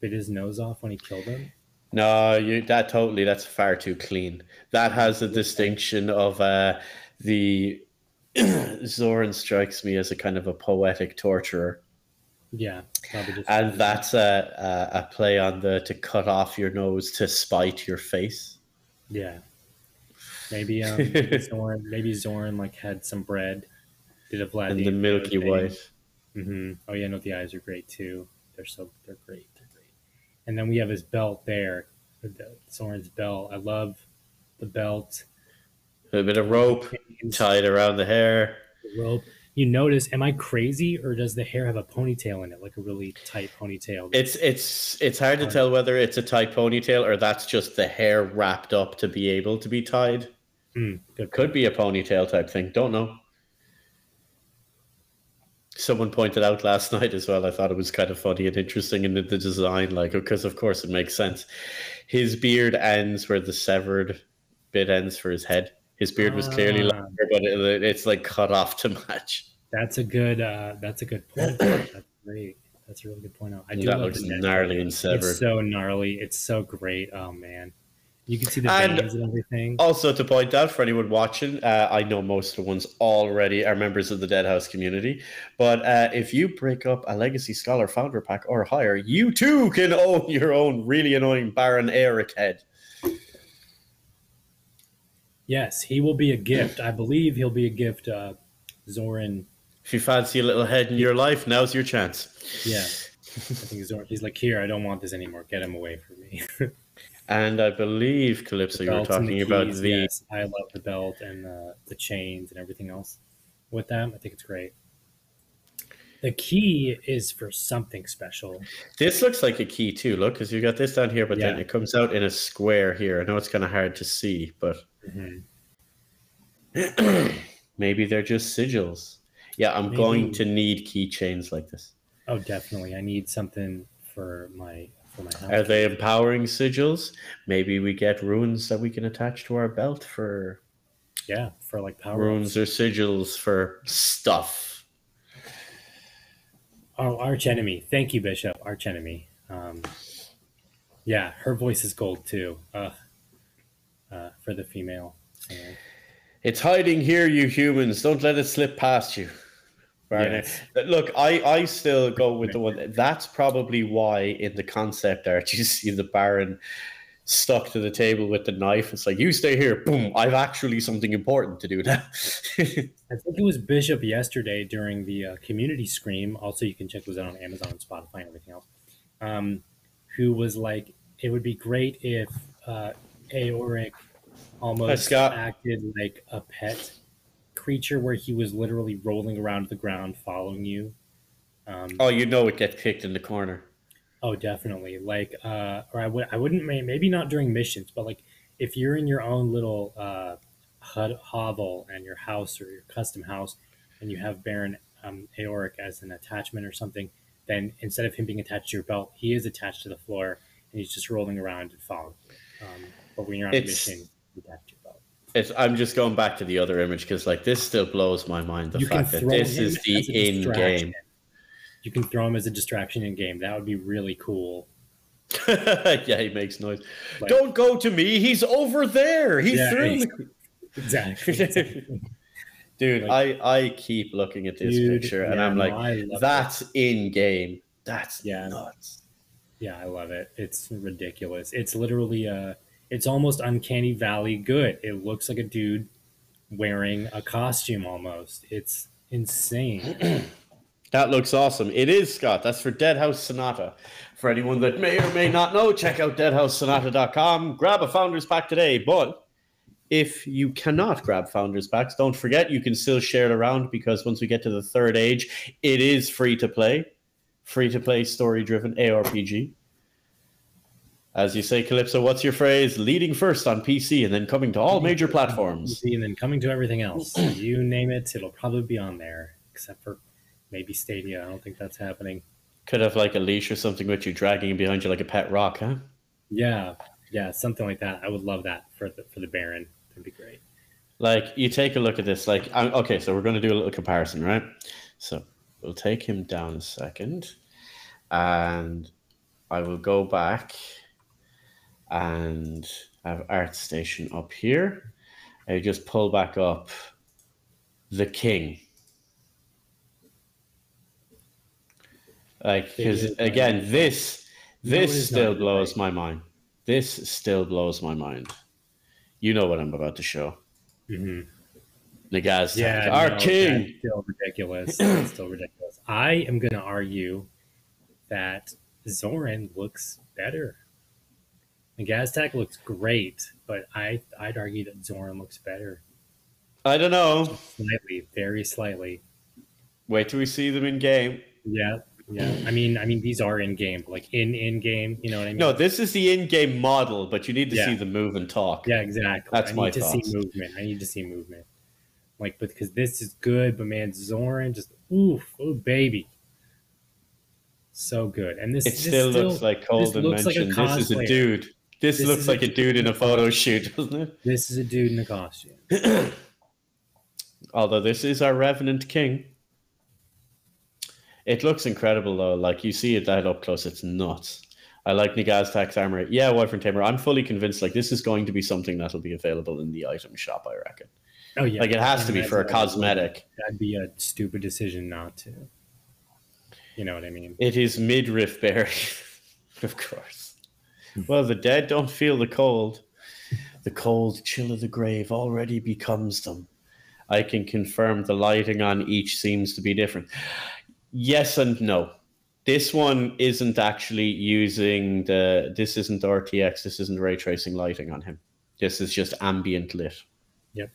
bit his nose off when he killed him. No, you that totally that's far too clean. That has a distinction of uh the Zorin strikes me as a kind of a poetic torturer. Yeah. And that's a, a, a play on the to cut off your nose to spite your face. Yeah. Maybe um maybe Zorin maybe Zorin like had some bread, did a Vlad and the milky white. hmm Oh yeah, no, the eyes are great too. They're so they're great. They're great. And then we have his belt there, the, Zorin's belt. I love the belt, A bit of rope tied around the hair. the rope. You notice? Am I crazy, or does the hair have a ponytail in it, like a really tight ponytail? It's it's it's hard to tell whether it's a tight ponytail or that's just the hair wrapped up to be able to be tied. Mm, good. Could be a ponytail type thing. Don't know. Someone pointed out last night as well. I thought it was kind of funny and interesting in the, the design, like because of course it makes sense. His beard ends where the severed bit ends for his head. His beard was clearly Ah. longer, but it, it's like cut off to match. That's a good. Uh, that's a good point. That's great. That's a really good point. Out. I do that looks gnarly and severed. It's so gnarly. It's so great. Oh man, you can see the And- veins and everything. Also, to point out for anyone watching, uh, I know most of the ones already are members of the Deadhaus community. But uh, if you break up a Legacy Scholar founder pack or higher, you too can own your own really annoying Baron Eric head. Yes, he will be a gift. I believe he'll be a gift. Uh, Zorin. If you fancy a little head in your life, now's your chance. Yeah, I think Zorin. He's like, here, I don't want this anymore. Get him away from me. And I believe, Calypso, you were talking the about keys, the. Yes, I love the belt and uh, the chains and everything else with them. I think it's great. The key is for something special. This looks like a key too. Look, because you got this down here, but then it comes out in a square here. I know it's kind of hard to see, but Mhm. maybe they're just sigils. Yeah, I'm Maybe. going to need keychains like this. Oh, definitely. I need something for my for my. Are they empowering sigils? Maybe we get runes that we can attach to our belt for Yeah, for like power runes or sigils for stuff. Oh, arch enemy. Thank you, Bishop. Arch enemy. Um, yeah, her voice is gold too. Uh, uh, for the female. It's hiding here, you humans. Don't let it slip past you. Yes. Look, I, I still go with the one. That's probably why in the concept art you see the Baron stuck to the table with the knife. It's like you stay here. Boom! I've actually something important to do now. I think it was Bishop yesterday during the uh, community scream. Also, you can check those out on Amazon and Spotify and everything else. Um, who was like, it would be great if uh, Aoric almost Scott. acted like a pet creature where he was literally rolling around the ground following you. Um, oh, you know it gets kicked in the corner. Oh, definitely. Like, uh, or I would, I wouldn't, maybe not during missions, but like if you're in your own little uh, hut, hovel and your house or your custom house, and you have Baron um, Aoric as an attachment or something, then instead of him being attached to your belt, he is attached to the floor and he's just rolling around and following. Um, but when you're on It's- a mission, you attach to belt. It's, I'm just going back to the other image because like this still blows my mind. The You fact that this is the in distraction. game. You can throw him as a distraction in game. That would be really cool. yeah, he makes noise. Like- Don't go to me. He's over there. He Yeah, he's- me. Exactly. exactly. Dude, Like- I I keep looking at this Dude, picture and yeah, I'm like, it. that's in game. That's Yeah. nuts. Yeah, I love it. It's ridiculous. It's literally uh it's almost uncanny valley good. It looks like a dude wearing a costume almost. It's insane. That looks awesome. It is, Scott. That's for Deadhaus Sonata. For anyone that may or may not know, check out deadhaussonata.com. Grab a Founders Pack today. But if you cannot grab Founders Packs, don't forget you can still share it around because once we get to the third age, it is free to play. Free to play, story driven ARPG. As you say, Calypso, what's your phrase? Leading first on PC and then coming to all major platforms. and then coming to everything else. You name it, it'll probably be on there. Except for maybe Stadia. I don't think that's happening. Could have like a leash or something with you dragging behind you like a pet rock, huh? Yeah, yeah, something like that. I would love that for the for the Baron. That'd be great. like you take a look at this like i okay so we're going to do a little comparison right so we'll take him down a second and i will go back and I have art station up here i just pull back up the king like because again this this is still blows my mind this still blows my mind you know what i'm about to show hmm Nagaz, Yeah, our no, king. That's still ridiculous. Still ridiculous. I am going to argue that Zorin looks better. And looks great, but I I'd argue that Zorin looks better I don't know. slightly, very slightly. Wait till we see them in game. Yeah, yeah. I mean, I mean, these are in game, like in in game. You know what I mean? No, this is the in-game model, but you need to Yeah. see them move and talk. Yeah, exactly. That's I my need to see movement. I need to see movement. Like, but because this is good, but man, Zorin just oof, oh baby, so good. And this It this still, looks like Colden looks like this is a dude. This, This looks is a like a dude in a photo shoot, doesn't it? this is a dude in a costume. Although this is our Revenant King. It looks incredible though. Like you see it that up close, it's nuts. I like Nagaztak's armor. Yeah, Wyvern Tamer. I'm fully convinced like this is going to be something that'll be available in the item shop, I reckon. Oh yeah, Like it has to be for a cosmetic. That'd be a stupid decision not to. You know what I mean? It is midriff berry, of course. Well, the dead don't feel the cold. The cold chill of the grave already becomes them. I can confirm the lighting on each seems to be different. Yes and no. This one isn't actually using the. This isn't RTX. This isn't ray tracing lighting on him. This is just ambient lit. Yep.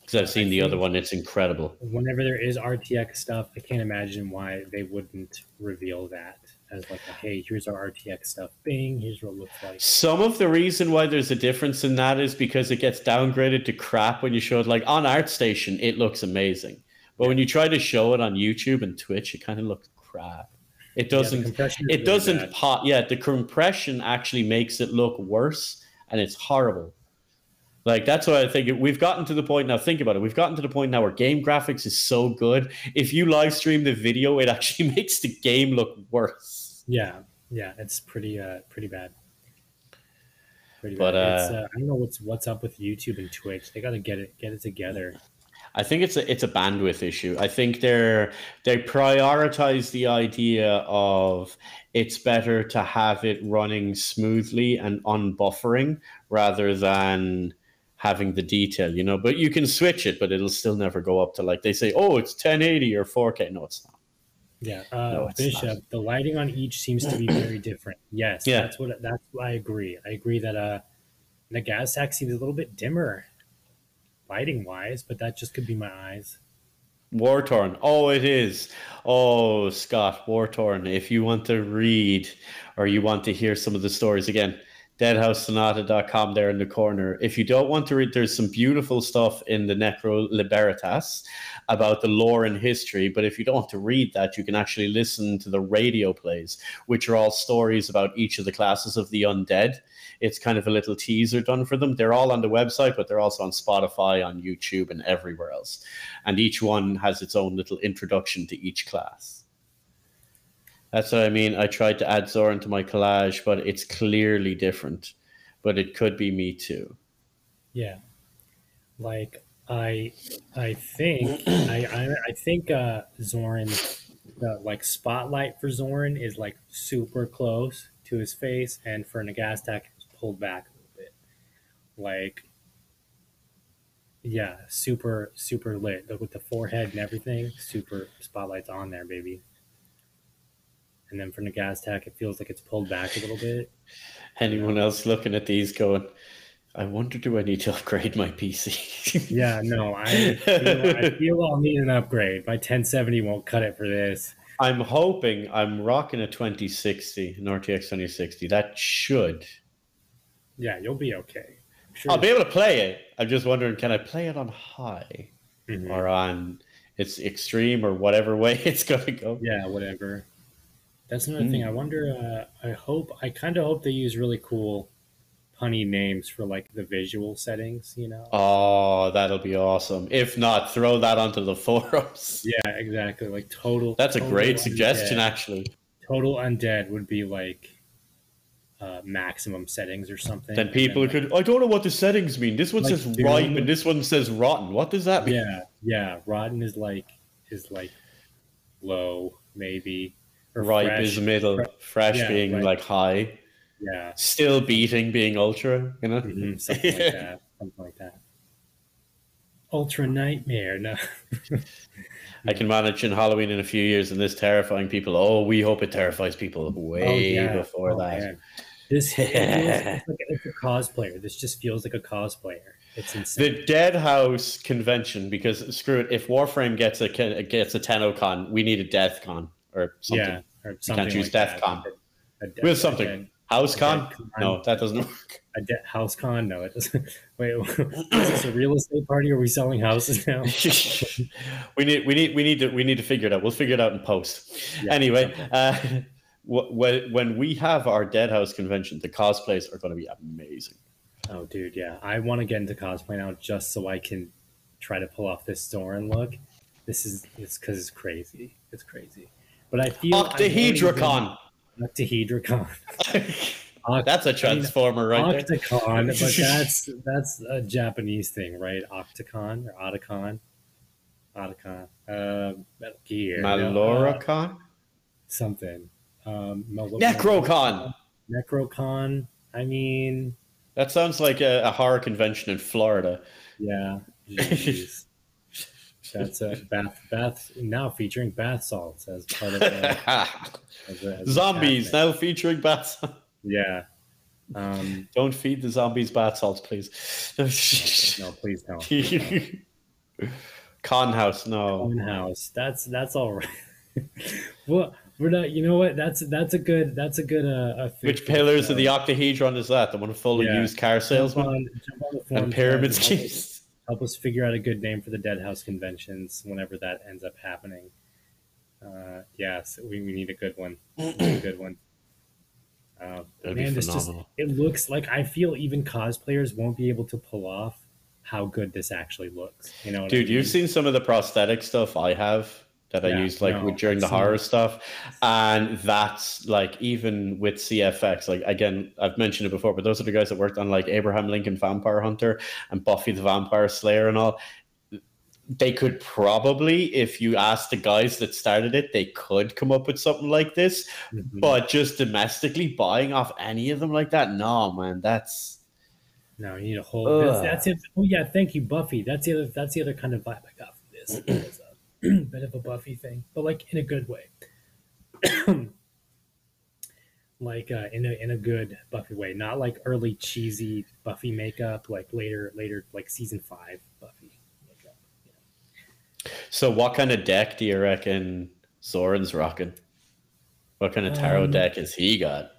Because I've seen I the other one. It's incredible. Whenever there is RTX stuff, I can't imagine why they wouldn't reveal that as like, a, hey, here's our RTX stuff. Bing, here's what it looks like. Some of the reason why there's a difference in that is because it gets downgraded to crap when you show it. Like on ArtStation, it looks amazing, but when you try to show it on YouTube and Twitch, it kind of looks crap. It doesn't. is it really doesn't pop. Yeah, the compression actually makes it look worse, and it's horrible. Like that's what I think. We've gotten to the point now. Think about it. We've gotten to the point now where game graphics is so good. If you live stream the video, it actually makes the game look worse. Yeah, yeah, it's pretty uh pretty bad. Pretty But, bad. It's, uh, uh, I don't know what's what's up with YouTube and Twitch. They got to get it get it together. I think it's a it's a bandwidth issue. I think they're they prioritize the idea of it's better to have it running smoothly and unbuffering rather than having the detail, you know. But you can switch it, but it'll still never go up to like they say, oh, it's 1080 or 4K. No, it's not. Yeah, uh, No, Bishop. not. The lighting on each seems to be very different. Yes, Yeah. that's what that's what I agree. I agree that uh, Nagaztak seems a little bit dimmer, lighting wise, but that just could be my eyes. War Torn. Oh, it is. Oh, Scott, War Torn. If you want to read or you want to hear some of the stories again, deadhaussonata.com there in the corner. If you don't want to read, there's some beautiful stuff in the Necro Liberitas about the lore and history. But if you don't want to read that, you can actually listen to the radio plays, which are all stories about each of the classes of the undead. It's kind of a little teaser done for them. They're all on the website, but they're also on Spotify, on YouTube, and everywhere else and each one has its own little introduction to each class. That's what I mean. I tried to add Zorin to my collage, but it's clearly different. But it could be me too. Yeah, like I, I think I, I, I think uh, Zorin, the like spotlight for Zorin is like super close to his face, and for Nagaztak it's pulled back a little bit. Like, yeah, super super lit like with the forehead and everything. Super spotlights on there, baby. And then for Nagaztak, it feels like it's pulled back a little bit. Anyone else looking at these going, I wonder, do I need to upgrade my PC? Yeah, no, I feel, I feel I'll need an upgrade. My 1070 won't cut it for this. I'm hoping I'm rocking a 2060, an RTX 2060. That should. Yeah, you'll be okay. Sure. I'll be able to play it. I'm just wondering, can I play it on high Mhm. or on its extreme or whatever way it's going to go? Yeah, whatever. That's another thing. I wonder. Uh, I hope. I kind of hope they use really cool, punny names for like the visual settings. You know. Oh, that'll be awesome. If not, throw that onto the forums. yeah, exactly. Like total. That's a total great suggestion, actually. Total undead would be like uh, maximum settings or something. Then people like, could, I don't know what the settings mean. This one Like says Doom. ripe and this one says rotten. What does that mean? Yeah, yeah. Rotten is like is like low, maybe. Or ripe fresh. is middle, Fre- fresh yeah, being right. like high, Yeah, still beating being ultra, you know? mhm, something like that. Something like that. Ultra nightmare. No. I can manage in Halloween in a few years and this terrifying people. Oh, we hope it terrifies people way Oh, yeah. before Oh, that. man. This feels like a cosplayer. This just feels like a cosplayer. It's insane. The Deadhaus convention, because screw it, if Warframe gets a gets a TennoCon, we need a DeathCon or something. yeah, or something choose like DeathCon. that. A de- We'll a something. dead- HouseCon? No, that doesn't work. A de- house con? No, it doesn't. Wait, is this a real estate party? Are we selling houses now? we need we need we need to we need to figure it out. We'll figure it out in post. Yeah. Anyway, uh, when when we have our Deadhaus convention, the cosplays are going to be amazing. Oh, dude, yeah. I want to get into cosplay now just so I can try to pull off this Zorin look. This is it's because it's crazy. It's crazy. But I feel Octahedracon. Octahedrocon. Oct- That's a transformer right there. Octacon, but that's that's a Japanese thing, right? Octacon or Otacon, Otacon, uh, Metal Gear, no, uh, Maloracon, something. Um, Mel- Necrocon. Necrocon. I mean, That sounds like a, a horror convention in Florida. yeah. That's a bath bath now featuring bath salts as part of the, as a, as Zombies now featuring bath. salts. Yeah. Um, Don't feed the zombies bath salts, please. no, please don't. Con house, no. Own house. That's that's all right. well, we're not. You know what? That's that's a good. That's a good. Uh, Which pillars of the octahedron is that? The one full of Yeah. used car jump salesmen on, jump on the and pyramid threads and help us- schemes. Help us figure out a good name for the Deadhaus conventions whenever that ends up happening. Uh, yes, we, we need a good one. A good one. Uh, That'd be man, this just it looks like I feel even cosplayers won't be able to pull off how good this actually looks. You know, what I Dude, you've seen some of the prosthetic stuff I have that I used like no, with, during the horror it. stuff, and that's like even with CFX. Like again, I've mentioned it before, but those are the guys that worked on like Abraham Lincoln Vampire Hunter and Buffy the Vampire Slayer and all. They could probably, if you ask the guys that started it, they could come up with something like this. Mhm. But just domestically buying off any of them like that, no, man, that's No, you need a whole. That's, that's it. Oh yeah, thank you, Buffy. That's the other. That's the other kind of vibe I got from this. It was a bit of a Buffy thing, but like in a good way. like uh, in a in a good Buffy way, not like early cheesy Buffy makeup, like later later like season five Buffy makeup. So, what kind of deck do you reckon Zorin's rocking? What kind of tarot Um, deck has he got?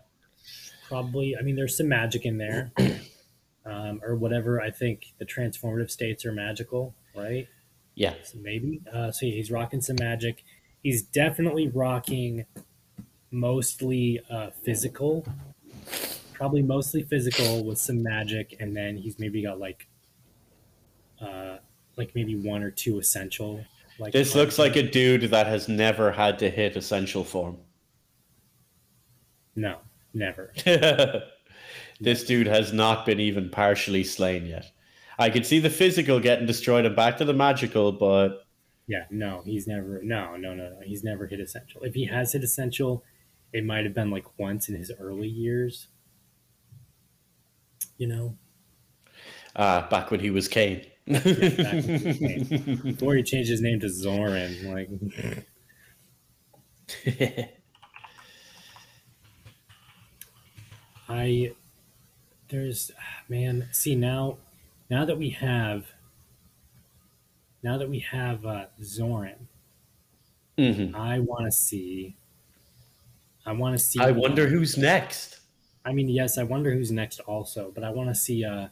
Probably. I mean, there's some magic in there, um, or whatever. I think the transformative states are magical, right? Yeah, So maybe. Uh, so he's rocking some magic. He's definitely rocking mostly uh, physical, probably mostly physical with some magic, and then he's maybe got like, uh, like maybe one or two essential. Like this looks like a dude that has never had to hit essential form. no, never. this dude has not been even partially slain yet. I could see the physical getting destroyed and back to the magical, but Yeah, no, he's never. No, no, no, no. He's never hit essential. If he has hit essential, it might have been like once in his early years. You know, uh, back when he was Kain. back when he was Kain. before he changed his name to Zorin. Like, I, there's, man. See now, now that we have, now that we have uh, Zorin, Mhm. I want to see. I want to see. I wonder who's next. I mean, yes, I wonder who's next also, but I want to see a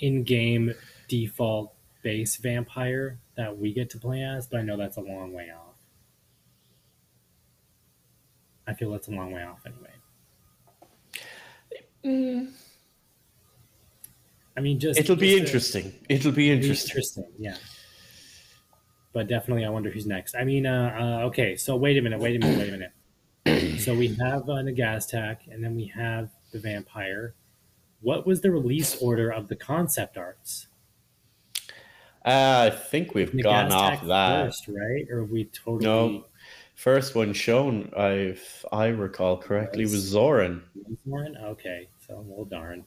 in-game default base vampire that we get to play as, but I know that's a long way off. I feel that's a long way off anyway. I mean, just It'll be just a- interesting. It'll be it'll be interesting. interesting, yeah. But definitely, I wonder who's next. I mean, uh, uh, okay, so wait a minute, wait a minute, wait a minute. so we have uh, Nagaztak, and then we have the vampire. What was the release order of the concept arts? Uh, I think we've gone off that. first, right? Or have we totally? No, first one shown, I if I recall correctly, was Zorin. Warren? Okay, so well darn.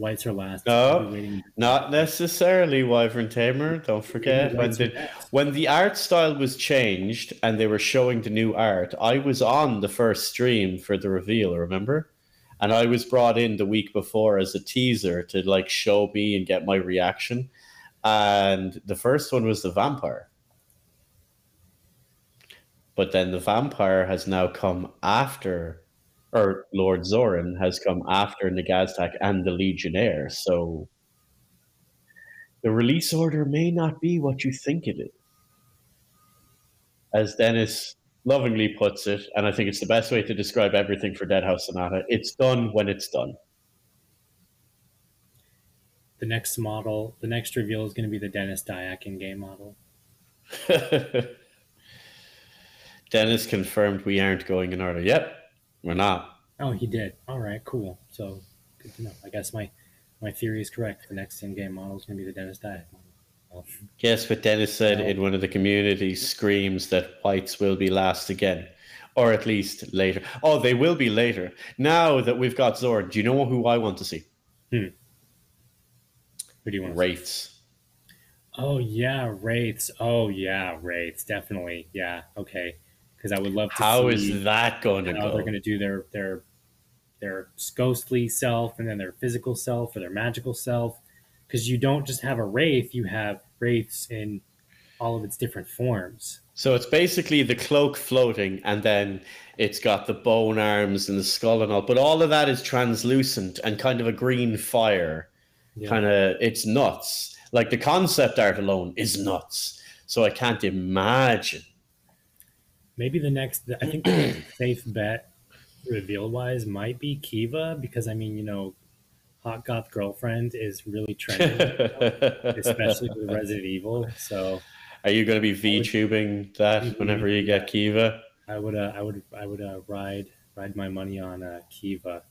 Whites are last. No. I'll be waiting- Not necessarily Wyvern Tamer. Don't forget when the when the art style was changed and they were showing the new art. I was on the first stream for the reveal. Remember? And I was brought in the week before as a teaser to like show me and get my reaction. And the first one was the vampire. But then the vampire has now come after, or Lord Zorin has come after Nagaztak and the Legionnaire. So the release order may not be what you think it is. As Dennis lovingly puts it, and I think it's the best way to describe everything for Deadhaus Sonata it's done when it's done. The next model, the next reveal is going to be the Dennis Dyack in-game model. Dennis confirmed we aren't going in order. Yep, we're not. Oh, he did. All right, cool. So good to know. I guess my my theory is correct. The next in-game model is going to be the Dennis Dyack model. Well, Guess what Dennis said No. in one of the community screams that whites will be last again. Or at least later. Oh, they will be later. Now that we've got Zorin, do you know who I want to see? Hmm. who do you want? to Wraiths. Oh yeah, wraiths. Oh yeah, wraiths. Definitely. Yeah. Okay. Because I would love to How see is that going to how go? they're going to do their their their ghostly self and then their physical self or their magical self. Because you don't just have a wraith; you have wraiths in all of its different forms. So it's basically the cloak floating, and then it's got the bone arms and the skull and all. But all of that is translucent and kind of a green fire. Yeah. Kind of, it's nuts. Like the concept art alone is nuts. So I can't imagine. Maybe the next, I think the safe bet reveal wise might be Kiva because I mean, you know, hot goth girlfriend is really trending, especially with Resident Evil. So Are you going to be VTubing that whenever you get Kiva? I would, uh, I would, I would uh, ride ride my money on uh, Kiva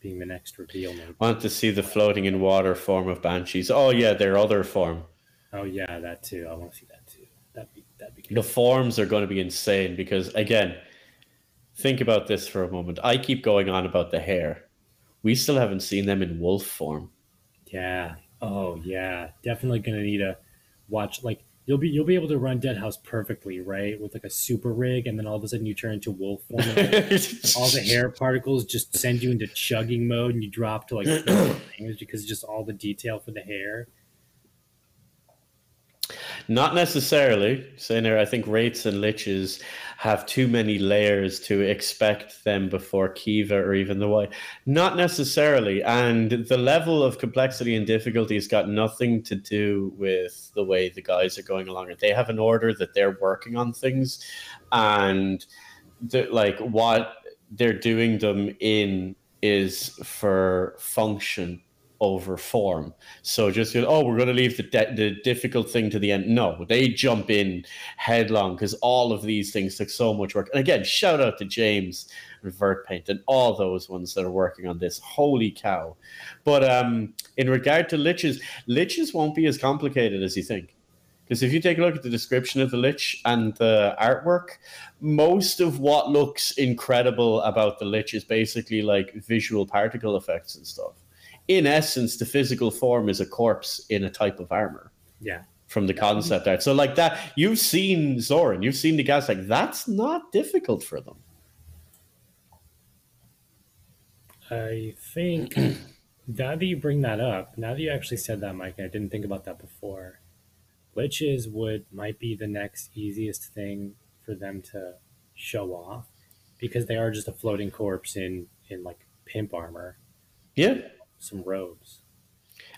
being the next reveal. Maybe. Want to see the floating in water form of banshees? Oh yeah, their other form. Oh yeah, that too. I want to see that too. That'd be that'd be good. The forms are going to be insane because again, think about this for a moment. I keep going on about the hair. We still haven't seen them in wolf form. Yeah. Oh yeah. Definitely gonna need to watch like you'll be you'll be able to run Deadhaus perfectly, right? With like a super rig, and then all of a sudden you turn into wolf form. and all the hair particles just send you into chugging mode, and you drop to like because just all the detail for the hair. Not necessarily. Saying I think rates and liches have too many layers to expect them before Kiva or even the Y. Not necessarily. And the level of complexity and difficulty has got nothing to do with the way the guys are going along. They have an order that they're working on things, and the, like what they're doing them in is for function over form. So just oh, we're going to leave the de- the difficult thing to the end. No, they jump in headlong because all of these things took so much work. And again, shout out to James Vert Paint and all those ones that are working on this. Holy cow! But um, in regard to liches, liches won't be as complicated as you think. Because if you take a look at the description of the Lich and the artwork, most of what looks incredible about the Lich is basically like visual particle effects and stuff in essence, the physical form is a corpse in a type of armor Yeah. from the concept art. So, like that, you've seen Zorin, you've seen the guys, like that's not difficult for them. I think now that you bring that up, now that you actually said that, Mike, I didn't think about that before. Liches would might be the next easiest thing for them to show off because they are just a floating corpse in in like pimp armor, Yeah. Some robes.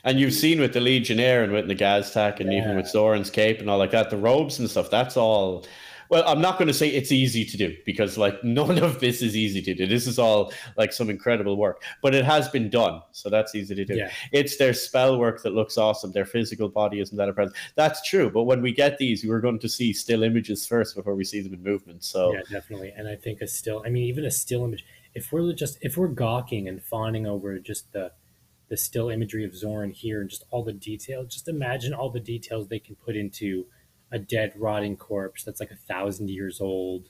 And you've seen with the Legionnaire and with the Gaztak and even with Zorin's cape and all like that, the robes and stuff, that's all. Well, I'm not going to say it's easy to do because, like, none of this is easy to do. This is all like some incredible work, but it has been done. So that's easy to do. Yeah. It's their spell work that looks awesome. Their physical body isn't that impressive. That's true. But when we get these, we're going to see still images first before we see them in movement. So, Yeah, definitely. And I think a still I mean even a still image if we're just if we're gawking and fawning over just the the still imagery of Zorin here and just all the detail, just imagine all the details they can put into a dead rotting corpse that's like a thousand years old.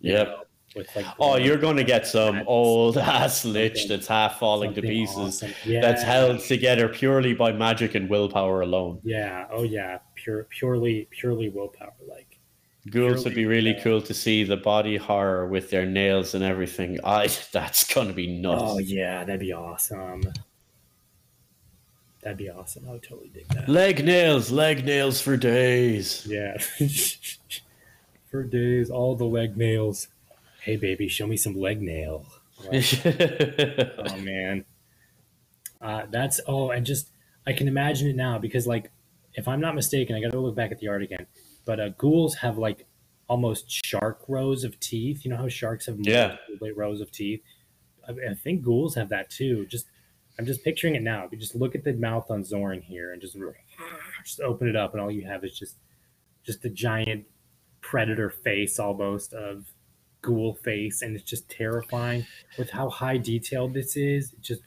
Yep. know, with like oh, you're going to get some old ass lich that's half falling to pieces. awesome. Yeah. That's held together purely by magic and willpower alone. Yeah. Oh yeah. Pure purely purely willpower like Ghouls would be really yeah. cool to see the body horror with their nails and everything. I that's gonna be nuts. Oh yeah, that'd be awesome. That'd be awesome. I would totally dig that. Leg nails, leg nails for days. Yeah. For days, all the leg nails. Hey, baby, show me some leg nail. Like, oh, man. Uh, that's, oh, and just, I can imagine it now because, like, if I'm not mistaken, I got to look back at the art again, but uh, ghouls have, like, almost shark rows of teeth. You know how sharks have Yeah. multiple rows of teeth? I, I think ghouls have that too. Just, I'm just picturing it now. If you just look at the mouth on Zorin here and just, just open it up, and all you have is just, just a giant predator face almost of ghoul face and it's just terrifying with how high detailed this is it just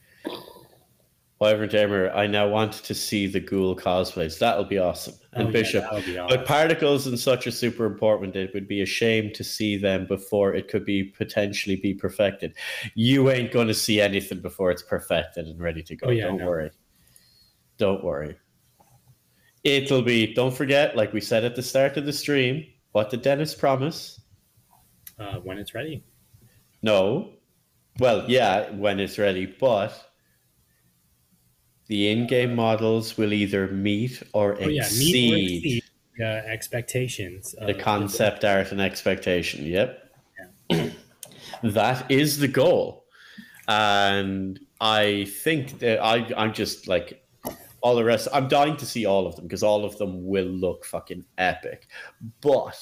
Wyvern Tamer, I now want to see the ghoul cosplays. That'll be awesome. And oh, Bishop. would be But particles and such are super important. It would be a shame to see them before it could be potentially be perfected. You ain't going to see anything before it's perfected and ready to go. Oh, yeah, don't no. worry. Don't worry. It'll be. Don't forget, like we said at the start of the stream, what did Dennis promise? uh, when it's ready No. Well, yeah, when it's ready, but the in-game models will either meet or oh yeah exceed meet or exceed uh, expectations the concept art and expectation. Yep. that is the goal. And I think that I I'm just like all the rest I'm dying to see all of them because all of them will look fucking epic. But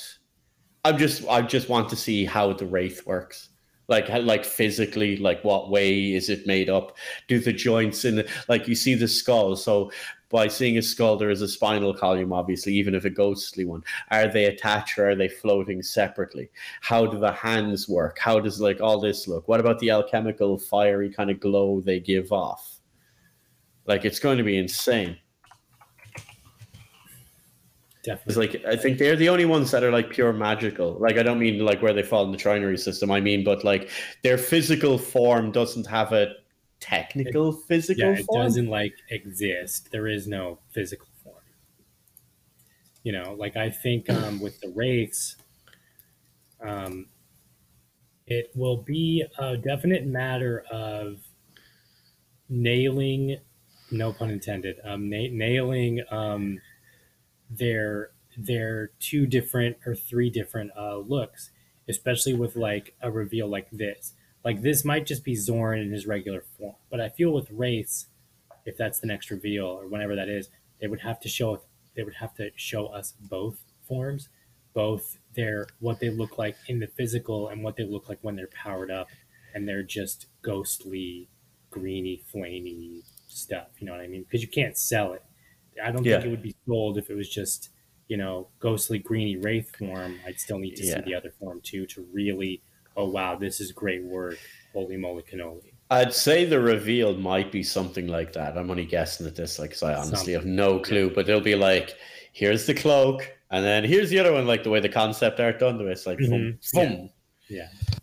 I'm just I just want to see how the wraith works. Like like physically, like what way is it made up? Do the joints in like you see the skull? So by seeing a skull, there is a spinal column, obviously, even if a ghostly one. Are they attached or are they floating separately? How do the hands work? How does like all this look? What about the alchemical fiery kind of glow they give off? Like it's going to be insane. It's Definitely. like I think they're the only ones that are like pure magical. Like I don't mean like where they fall in the trinary system. I mean, but like their physical form doesn't have a technical physical yeah, it form. doesn't like exist. There is no physical form. You know, like I think um, with the wraiths, um, it will be a definite matter of nailing, no pun intended, um, na- nailing um, their their two different or three different uh, looks, especially with like a reveal like this. Like this might just be Zorin in his regular form, but I feel with Wraiths, if that's the next reveal or whenever that is, they would have to show they would have to show us both forms, both their what they look like in the physical and what they look like when they're powered up, and they're just ghostly, greeny, flamey stuff. You know what I mean? Because you can't sell it. I don't Yeah. think it would be sold if it was just you know ghostly, greeny wraith form. I'd still need to Yeah. see the other form too to really. Oh wow, this is great work. Holy moly cannoli. I'd say the reveal might be something like that. I'm only guessing at this, like, because I honestly have no clue. But it'll be like, "Here's the cloak," and then here's the other one, like the way the concept art done. The way it's like, boom, Mhm. boom. Yeah. Yeah.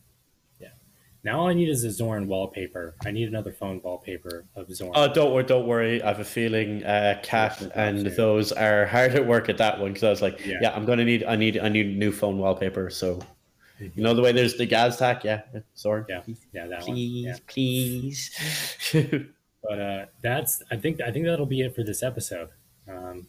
Now all I need is a Zorin wallpaper. I need another phone wallpaper of Zorin. Oh, don't worry, don't worry. I have a feeling uh, Cat and yeah. those are hard at work at that one because I was like, Yeah. yeah. I'm gonna need, I need, I need new phone wallpaper. So, you know the way there's the Gaztac, yeah, yeah, sorry, Yeah. yeah, that one. please, Yeah. please. But uh, that's I think I think that'll be it for this episode. Um,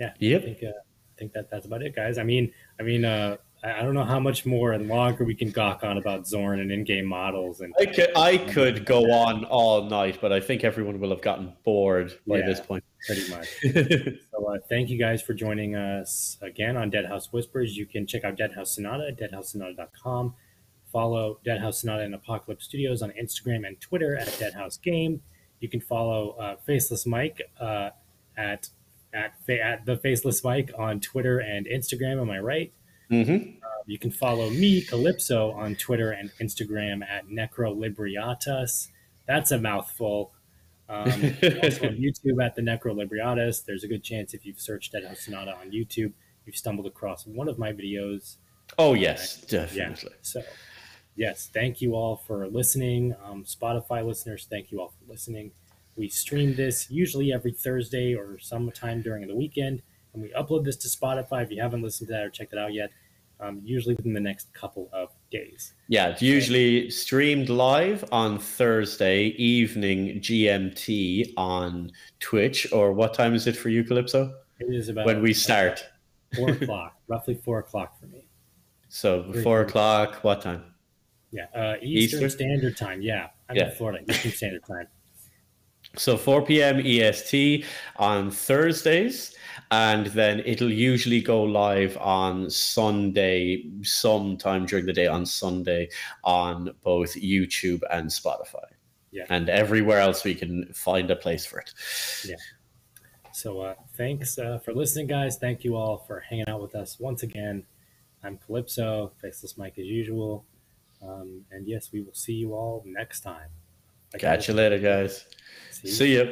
yeah. Yep. I think uh, I think that that's about it, guys. I mean, I mean, uh, I, don't know how much more and longer we can gawk on about Zorin and in-game models and I could, I could go on all night, but I think everyone will have gotten bored by Yeah. this point. pretty much. So uh, thank you guys for joining us again on Deadhaus Whispers. You can check out Deadhaus Sonata at deadhaussonata.com. Follow Deadhaus Sonata and Apocalypse Studios on Instagram and Twitter at Deadhaus Game. You can follow uh, Faceless Mike uh, at at fa- at the Faceless Mike on Twitter and Instagram. Am I right? Hmm You can follow me, Calypso, on Twitter and Instagram at Necrolibriatas. That's a mouthful. Um, also on YouTube at the Necrolibriatas. There's a good chance if you've searched House Sonata on YouTube, you've stumbled across one of my videos. Oh yes, Yeah. definitely. So, yes, thank you all for listening. Um, Spotify listeners, thank you all for listening. We stream this usually every Thursday or sometime during the weekend, and we upload this to Spotify. If you haven't listened to that or checked it out yet, um, usually within the next couple of days. Yeah, it's usually streamed live on Thursday evening GMT on Twitch. Or what time is it for you, Calypso? It is about When we start. four o'clock, roughly four o'clock for me. So Three four o'clock. What time? Yeah, uh, Eastern, Eastern? Standard Time. Yeah, I'm Yeah. in Florida. Eastern Standard Time. So 4 p.m. EST on Thursdays, and then it'll usually go live on Sunday, sometime during the day on Sunday, on both YouTube and Spotify. Yeah. And everywhere else we can find a place for it. Yeah. So uh, thanks uh, for listening, guys. Thank you all for hanging out with us once again. I'm Calypso, Faceless Mike as usual. Um, and yes, we will see you all next time. Catch you later, guys. See. See ya.